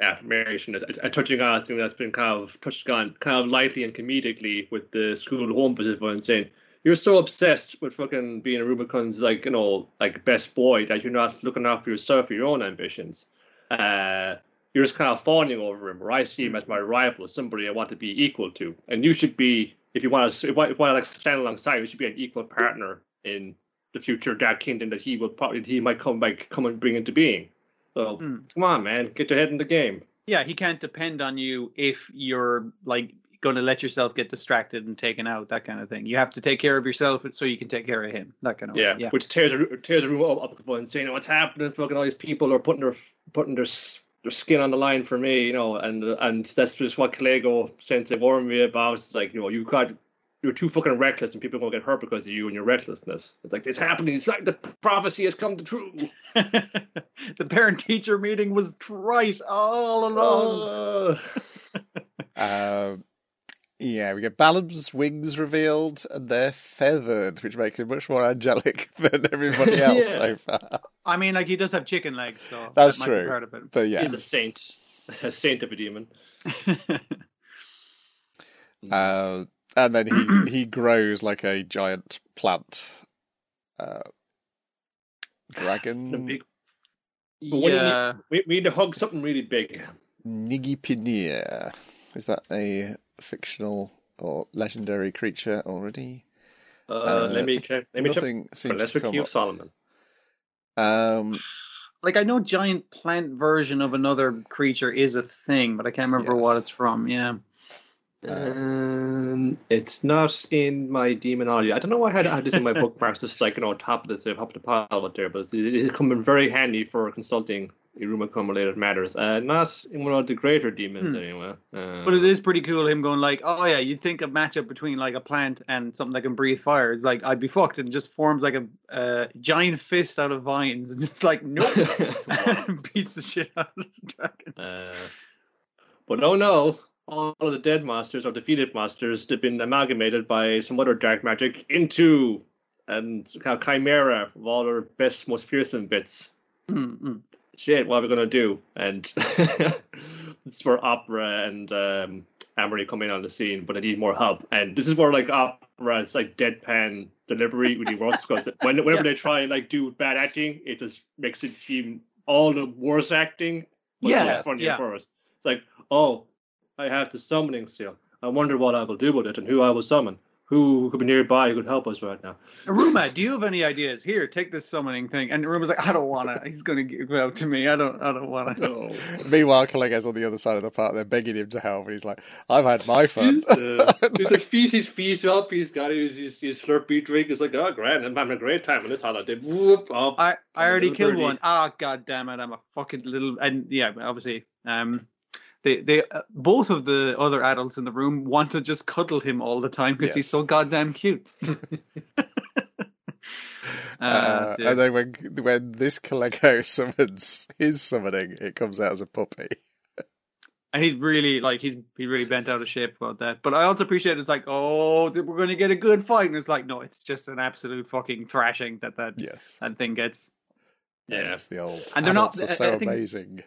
[SPEAKER 3] affirmation, a, a touching on thing that's been kind of touched on kind of lightly and comedically with the school home visit and saying you're so obsessed with fucking being a Rubicon's like you know like best boy that you're not looking out for yourself for your own ambitions. Uh, you're just kind of fawning over him. Or I see him as my rival, somebody I want to be equal to, and you should be if you want to if you want to like stand alongside, you should be an equal partner in the future Dark Kingdom that he will probably he might come back come and bring into being. So
[SPEAKER 2] Hmm.
[SPEAKER 3] come on, man, get your head in the game.
[SPEAKER 2] yeah, he can't depend on you if you're like going to let yourself get distracted and taken out, that kind of thing. You have to take care of yourself so you can take care of him, that kind of
[SPEAKER 3] Yeah.
[SPEAKER 2] Yeah,
[SPEAKER 3] which tears a, tears a room up, and saying, "What's happening? Fucking all these people are putting their putting their their skin on the line for me, you know." And and that's just what Kalego Sensei warned me about. It's like you know you've got you're too fucking reckless, and people are gonna get hurt because of you and your recklessness. It's like it's happening. It's like the prophecy has come to true. [laughs]
[SPEAKER 2] the parent teacher meeting was right all along.
[SPEAKER 3] Uh,
[SPEAKER 1] um, [laughs] yeah, we get Balam's wings revealed, and they're feathered, which makes him much more angelic [laughs] than everybody else
[SPEAKER 3] Yeah.
[SPEAKER 1] so far.
[SPEAKER 2] I mean, like he does have chicken legs, so
[SPEAKER 1] That's
[SPEAKER 2] that
[SPEAKER 1] true.
[SPEAKER 2] part of it.
[SPEAKER 1] But yeah,
[SPEAKER 3] he's a saint, a saint of a demon.
[SPEAKER 1] Uh, and then he [clears throat] he grows like a giant plant. Uh,
[SPEAKER 3] The
[SPEAKER 1] dragon
[SPEAKER 3] big, But what do you
[SPEAKER 2] yeah.
[SPEAKER 3] we, we need to hug something really big.
[SPEAKER 1] Nigipinir. Is that a fictional or legendary creature already?
[SPEAKER 3] Uh,
[SPEAKER 1] Uh,
[SPEAKER 3] let me check. Let me check.
[SPEAKER 1] Nothing seems
[SPEAKER 3] Let's
[SPEAKER 1] to come
[SPEAKER 3] Q. Solomon.
[SPEAKER 1] Um,
[SPEAKER 2] Like I know giant plant version of another creature is a thing, but I can't remember
[SPEAKER 1] Yes.
[SPEAKER 2] what it's from. Yeah.
[SPEAKER 3] Um, it's not in my demonology. I don't know why I had, I had this in my bookmarks, just like you know, top of the top of the pile out there, but it, it come in very handy for consulting Iruma related matters. Uh, not in one of the greater demons
[SPEAKER 2] Hmm.
[SPEAKER 3] anyway. Uh,
[SPEAKER 2] But it is pretty cool him going like, oh yeah, you'd think a matchup between like a plant and something that can breathe fire. It's like I'd be fucked, and just forms like a uh, giant fist out of vines. [laughs] It's just like nope, [laughs] [laughs] beats the shit out of the dragon.
[SPEAKER 3] Uh, but oh no, all of the dead monsters or defeated monsters have been amalgamated by some other dark magic into and kind of chimera of all their best, most fearsome bits.
[SPEAKER 2] Mm-mm.
[SPEAKER 3] Shit, what are we gonna do? And [laughs] it's where Opera and um, Ameri come in on the scene, but I need more help. And this is where like Opera, it's like deadpan delivery really works because [laughs] when, whenever
[SPEAKER 2] Yeah.
[SPEAKER 3] they try and like do bad acting, it just makes it seem all the worst acting. but
[SPEAKER 2] Yeah,
[SPEAKER 1] Yes.
[SPEAKER 2] yeah.
[SPEAKER 3] first. It's like, oh, I have the summoning seal. I wonder what I will do with it and who I will summon. Who could be nearby who could help us right now?
[SPEAKER 2] Iruma, do you have any ideas? Here, take this summoning thing. And Iruma's like, I don't wanna. He's gonna give out to me. I don't. I don't wanna.
[SPEAKER 3] No.
[SPEAKER 1] meanwhile, Kalego's on the other side of the park. They're begging him to help, and he's like, "I've had my fun."
[SPEAKER 3] uh, [laughs] he's like, feast his feast up. He's got his, his, his slurpee drink. He's like, oh, grand. I'm having a great time on this holiday. Whoop, up.
[SPEAKER 2] I, I already killed
[SPEAKER 3] birdie.
[SPEAKER 2] one. Ah, god damn it! I'm a fucking little. And yeah, obviously, um, they they uh, both of the other adults in the room want to just cuddle him all the time because he's so goddamn cute. [laughs] uh,
[SPEAKER 1] Uh, and then when when this Kalego [laughs] summons his summoning, it comes out as a puppy.
[SPEAKER 2] and he's really like he's he really bent out of shape about that. But I also appreciate it's like, oh, we're going to get a good fight, and it's like, no, it's just an absolute fucking thrashing that that,
[SPEAKER 1] Yes,
[SPEAKER 2] that thing gets.
[SPEAKER 3] Yeah.
[SPEAKER 1] it's the old.
[SPEAKER 2] And they're not-
[SPEAKER 1] are
[SPEAKER 2] I-
[SPEAKER 1] so
[SPEAKER 2] I think-
[SPEAKER 1] amazing.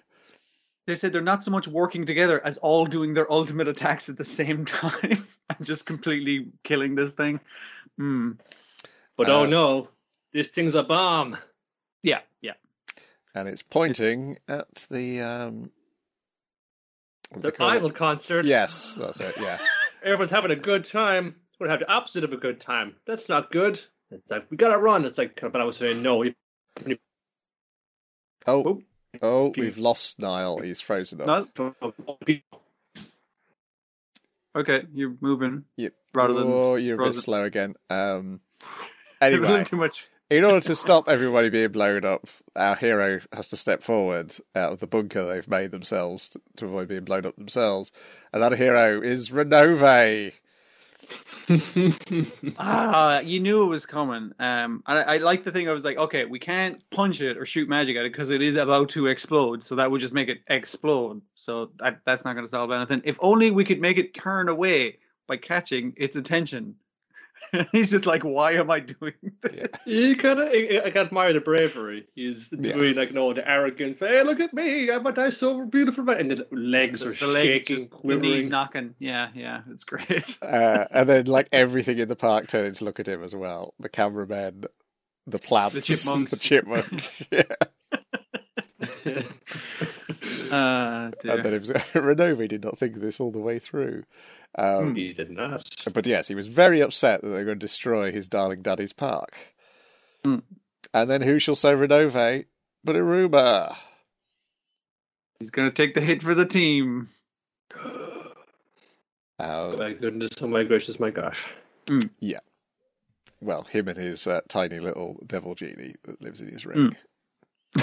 [SPEAKER 2] They said they're not so much working together as all doing their ultimate attacks at the same [laughs] time and just completely killing this thing. Hmm.
[SPEAKER 3] but
[SPEAKER 1] uh,
[SPEAKER 3] oh no, this thing's a bomb.
[SPEAKER 2] Yeah, yeah.
[SPEAKER 1] and it's pointing at the um what
[SPEAKER 3] The
[SPEAKER 1] they it?
[SPEAKER 3] idol concert.
[SPEAKER 1] Yes, that's it. Yeah, [laughs]
[SPEAKER 3] Everyone's having a good time. We're gonna have the opposite of a good time. That's not good. It's like we gotta run. It's like, but I was saying no. we-
[SPEAKER 1] Oh, oh, we've lost Niall. He's frozen up.
[SPEAKER 2] Okay, you're moving
[SPEAKER 1] Yep.
[SPEAKER 2] rather than
[SPEAKER 1] oh, you're a bit slow again. Um. [laughs] Anyway,
[SPEAKER 2] too much.
[SPEAKER 1] in order to stop everybody being blown up, our hero has to step forward out of the bunker they've made themselves to, to avoid being blown up themselves. And that hero is Ronove. [laughs]
[SPEAKER 2] Ah, you knew it was coming. Um, and I, I like the thing. I was like, okay, we can't punch it or shoot magic at it because it is about to explode. So that would just make it explode. So that that's not going to solve anything. If only we could make it turn away by catching its attention. [laughs] He's just like, why am I doing this?
[SPEAKER 1] Yes.
[SPEAKER 3] You kind of, I, I can admire the bravery. He's
[SPEAKER 1] Yeah.
[SPEAKER 3] doing like, no, the arrogant. Hey, look at me! I'm a nice, so beautiful man. And the legs are
[SPEAKER 2] the legs
[SPEAKER 3] shaking,
[SPEAKER 2] just
[SPEAKER 3] quivering.
[SPEAKER 2] knees knocking. Yeah, yeah, it's great. [laughs]
[SPEAKER 1] Uh, and then, like everything in the park, turning to look at him as well. The cameramen, the plants,
[SPEAKER 2] The chipmunks. [laughs]
[SPEAKER 1] the chipmunk. yeah.
[SPEAKER 2] Uh.
[SPEAKER 1] And then it was, Ronove did not think this all the way through. Um,
[SPEAKER 3] he did not.
[SPEAKER 1] But yes, he was very upset that they were going to destroy his darling daddy's park.
[SPEAKER 2] Hmm.
[SPEAKER 1] And then who shall say Ronove but Aruba?
[SPEAKER 2] He's going to take the hit for the team. [gasps]
[SPEAKER 1] Uh,
[SPEAKER 3] My goodness, oh my gracious, my gosh. Yeah.
[SPEAKER 1] Well, him and his uh, tiny little devil genie that lives in his ring. [laughs]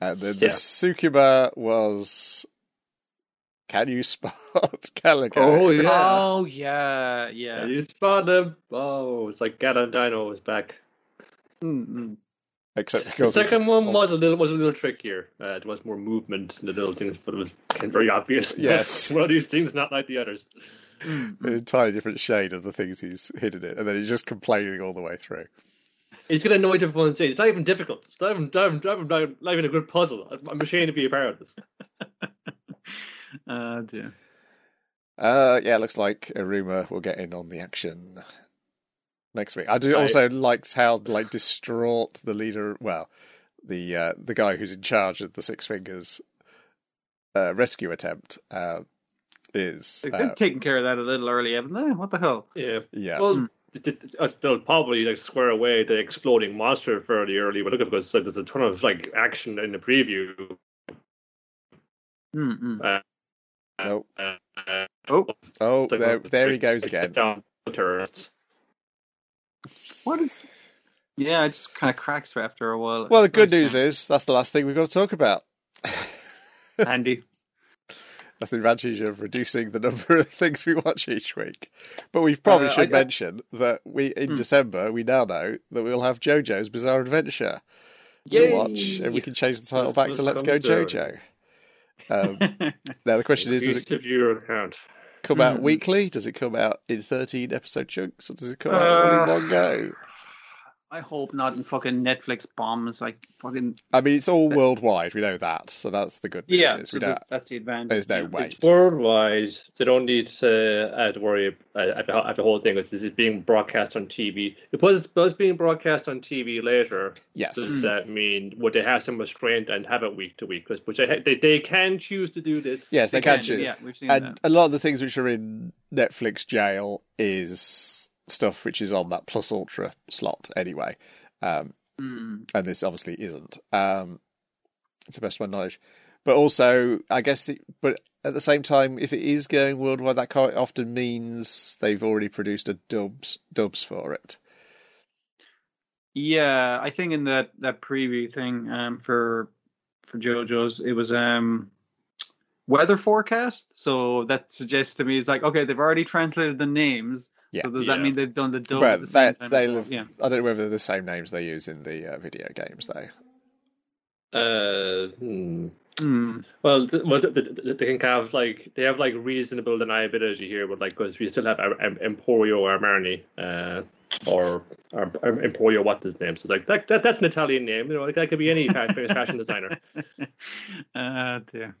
[SPEAKER 1] And then the
[SPEAKER 3] Yeah.
[SPEAKER 1] Sukuba was. Can you spot [laughs] Kalego?
[SPEAKER 3] Oh, yeah.
[SPEAKER 2] Oh yeah, yeah.
[SPEAKER 3] You spot him. Oh, it's like Ganon Dino is back.
[SPEAKER 2] Mm-mm.
[SPEAKER 1] Except
[SPEAKER 3] The
[SPEAKER 1] because it's-
[SPEAKER 3] second one was a little was a little trickier. Uh, there was more movement in the little things, but it was kind of very obvious. [laughs]
[SPEAKER 1] Yes.
[SPEAKER 3] one of these things not like the others.
[SPEAKER 1] an entirely different shade of the things he's hidden it, and then he's just complaining all the way through.
[SPEAKER 3] He's gonna annoy everyone insane. It's not even difficult. It's not even, not even, not even, not even a good puzzle. I'm ashamed to be a part of this. [laughs]
[SPEAKER 2] Uh, [laughs] dear.
[SPEAKER 1] Uh, yeah, it looks like Iruma will get in on the action next week. I do
[SPEAKER 3] I-
[SPEAKER 1] also liked how like distraught the leader, well, the uh, the guy who's in charge of the Six Fingers uh, rescue attempt uh, is.
[SPEAKER 2] They've
[SPEAKER 1] Uh,
[SPEAKER 2] taken care of that a little early, haven't they? What the hell?
[SPEAKER 3] Yeah.
[SPEAKER 1] yeah,
[SPEAKER 3] Well, th- th- th- uh, they'll probably like square away the exploding monster fairly early, but look at because like, there's a ton of like action in the preview.
[SPEAKER 2] Mm-mm.
[SPEAKER 3] Uh,
[SPEAKER 1] oh,
[SPEAKER 3] uh, uh,
[SPEAKER 2] Oh,
[SPEAKER 1] oh, there,
[SPEAKER 3] well,
[SPEAKER 1] there he goes again.
[SPEAKER 3] Down
[SPEAKER 2] what is? Yeah, it just kind of cracks after a while.
[SPEAKER 1] Well, the good news is that's the last thing we've got to talk about. [laughs]
[SPEAKER 2] Andy.
[SPEAKER 1] That's the advantage of reducing the number of [laughs] things we watch each week. But we probably
[SPEAKER 3] Uh,
[SPEAKER 1] should
[SPEAKER 3] I- I-
[SPEAKER 1] mention that we in
[SPEAKER 2] Hmm.
[SPEAKER 1] December we now know that we'll have JoJo's Bizarre Adventure
[SPEAKER 3] Yay!
[SPEAKER 1] to watch, and we can change the title
[SPEAKER 3] Let's-
[SPEAKER 1] back to
[SPEAKER 3] let's
[SPEAKER 1] Let's Go
[SPEAKER 3] come to
[SPEAKER 1] JoJo. Um, [laughs] now the question is: Does
[SPEAKER 3] Increase
[SPEAKER 1] it
[SPEAKER 3] the viewer count?
[SPEAKER 1] come out
[SPEAKER 2] Hmm.
[SPEAKER 1] weekly? Does it come out in thirteen episode chunks, or does it come out all in
[SPEAKER 2] Uh,
[SPEAKER 1] one go?
[SPEAKER 2] I hope not. And fucking Netflix bombs like fucking.
[SPEAKER 1] I mean, it's all worldwide. We know that, so that's the good news.
[SPEAKER 2] Yeah,
[SPEAKER 1] is
[SPEAKER 2] so
[SPEAKER 1] don't.
[SPEAKER 2] that's the advantage.
[SPEAKER 1] There's no
[SPEAKER 2] yeah.
[SPEAKER 1] way.
[SPEAKER 3] It's worldwide. They don't need to, uh, to worry uh, at, the, the whole thing. It's, it's being broadcast on TV. It was, it was being broadcast on TV later.
[SPEAKER 1] Yes.
[SPEAKER 3] Does that mean would they have some restraint and have it week to week? 'Cause- Which they, they they can choose to do this.
[SPEAKER 1] Yes, they,
[SPEAKER 2] They
[SPEAKER 1] can
[SPEAKER 2] can,
[SPEAKER 1] choose.
[SPEAKER 2] yeah, we've seen
[SPEAKER 1] and
[SPEAKER 2] that.
[SPEAKER 1] a lot of the things which are in Netflix jail is stuff which is on that Plus Ultra slot anyway. Um,
[SPEAKER 2] Mm.
[SPEAKER 1] and this obviously isn't. Um, to the best of my knowledge. But also, I guess, it, but at the same time, if it is going worldwide, that quite often means they've already produced a dubs dubs for it.
[SPEAKER 2] Yeah, I think in that that preview thing um, for for JoJo's, it was um weather forecast. So that suggests to me is like okay, they've already translated the names.
[SPEAKER 1] Yeah.
[SPEAKER 2] So does
[SPEAKER 3] Yeah.
[SPEAKER 2] that mean they've done the dub? at
[SPEAKER 1] But
[SPEAKER 2] the same
[SPEAKER 1] they,
[SPEAKER 2] time
[SPEAKER 1] they
[SPEAKER 2] well? yeah.
[SPEAKER 1] I don't know whether they're the same names they use in the uh, video games, though.
[SPEAKER 3] Uh, hmm.
[SPEAKER 2] Mm.
[SPEAKER 3] Well, th- well, th- th- th- they can have like they have like reasonable deniability here, but like because we still have Em- Em- Emporio Armani, uh, or, or Emporio what his name. So it's like that, that that's an Italian name, you know, like that could be any famous fashion designer. [laughs]
[SPEAKER 2] uh, dear.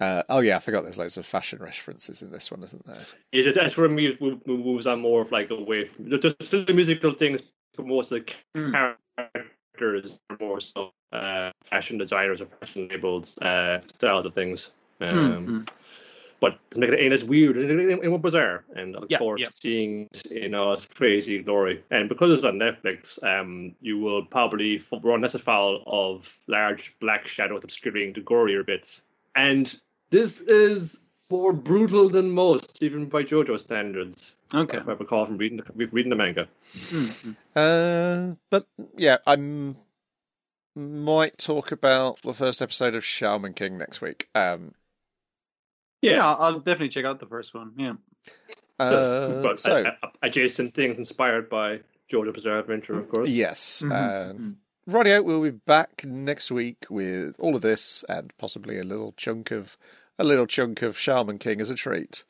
[SPEAKER 1] Uh, oh yeah, I forgot. There's loads of fashion references in this one, isn't there?
[SPEAKER 3] Yeah, that- that's where me move- move- moves on more of like away from just just the musical things, but most of the
[SPEAKER 2] Mm.
[SPEAKER 3] characters are more so uh, fashion designers or fashion labels, uh, styles of things. Um,
[SPEAKER 2] Mm,
[SPEAKER 3] but to make it ain't as weird and, and, and bizarre, and of
[SPEAKER 2] Yeah,
[SPEAKER 3] course
[SPEAKER 2] yeah.
[SPEAKER 3] seeing it in all its crazy glory. And because it's on Netflix, um, you will probably f- run less afoul of large black shadows obscuring the gorier bits. And this is more brutal than most, even by JoJo standards.
[SPEAKER 2] Okay.
[SPEAKER 3] If I recall from reading the, reading the manga.
[SPEAKER 2] Mm, mm.
[SPEAKER 1] Uh, but yeah, I might talk about the first episode of Shaman King next week. Um,
[SPEAKER 2] Yeah, I'll I'll definitely check out the first one. Yeah.
[SPEAKER 1] uh,
[SPEAKER 3] but
[SPEAKER 1] so
[SPEAKER 3] adjacent things inspired by JoJo Bizarre Adventure, of course.
[SPEAKER 1] yes,
[SPEAKER 2] Mhm,
[SPEAKER 1] uh,
[SPEAKER 2] mhm.
[SPEAKER 1] Radio we'll be back next week with all of this and possibly a little chunk of a little chunk of Shaman King as a treat.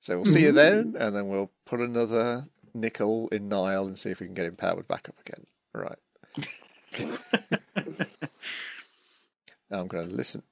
[SPEAKER 1] So we'll see you mm-hmm. then, and then we'll put another nickel in Nile and see if we can get him powered back up again. All right. [laughs] I'm going to listen.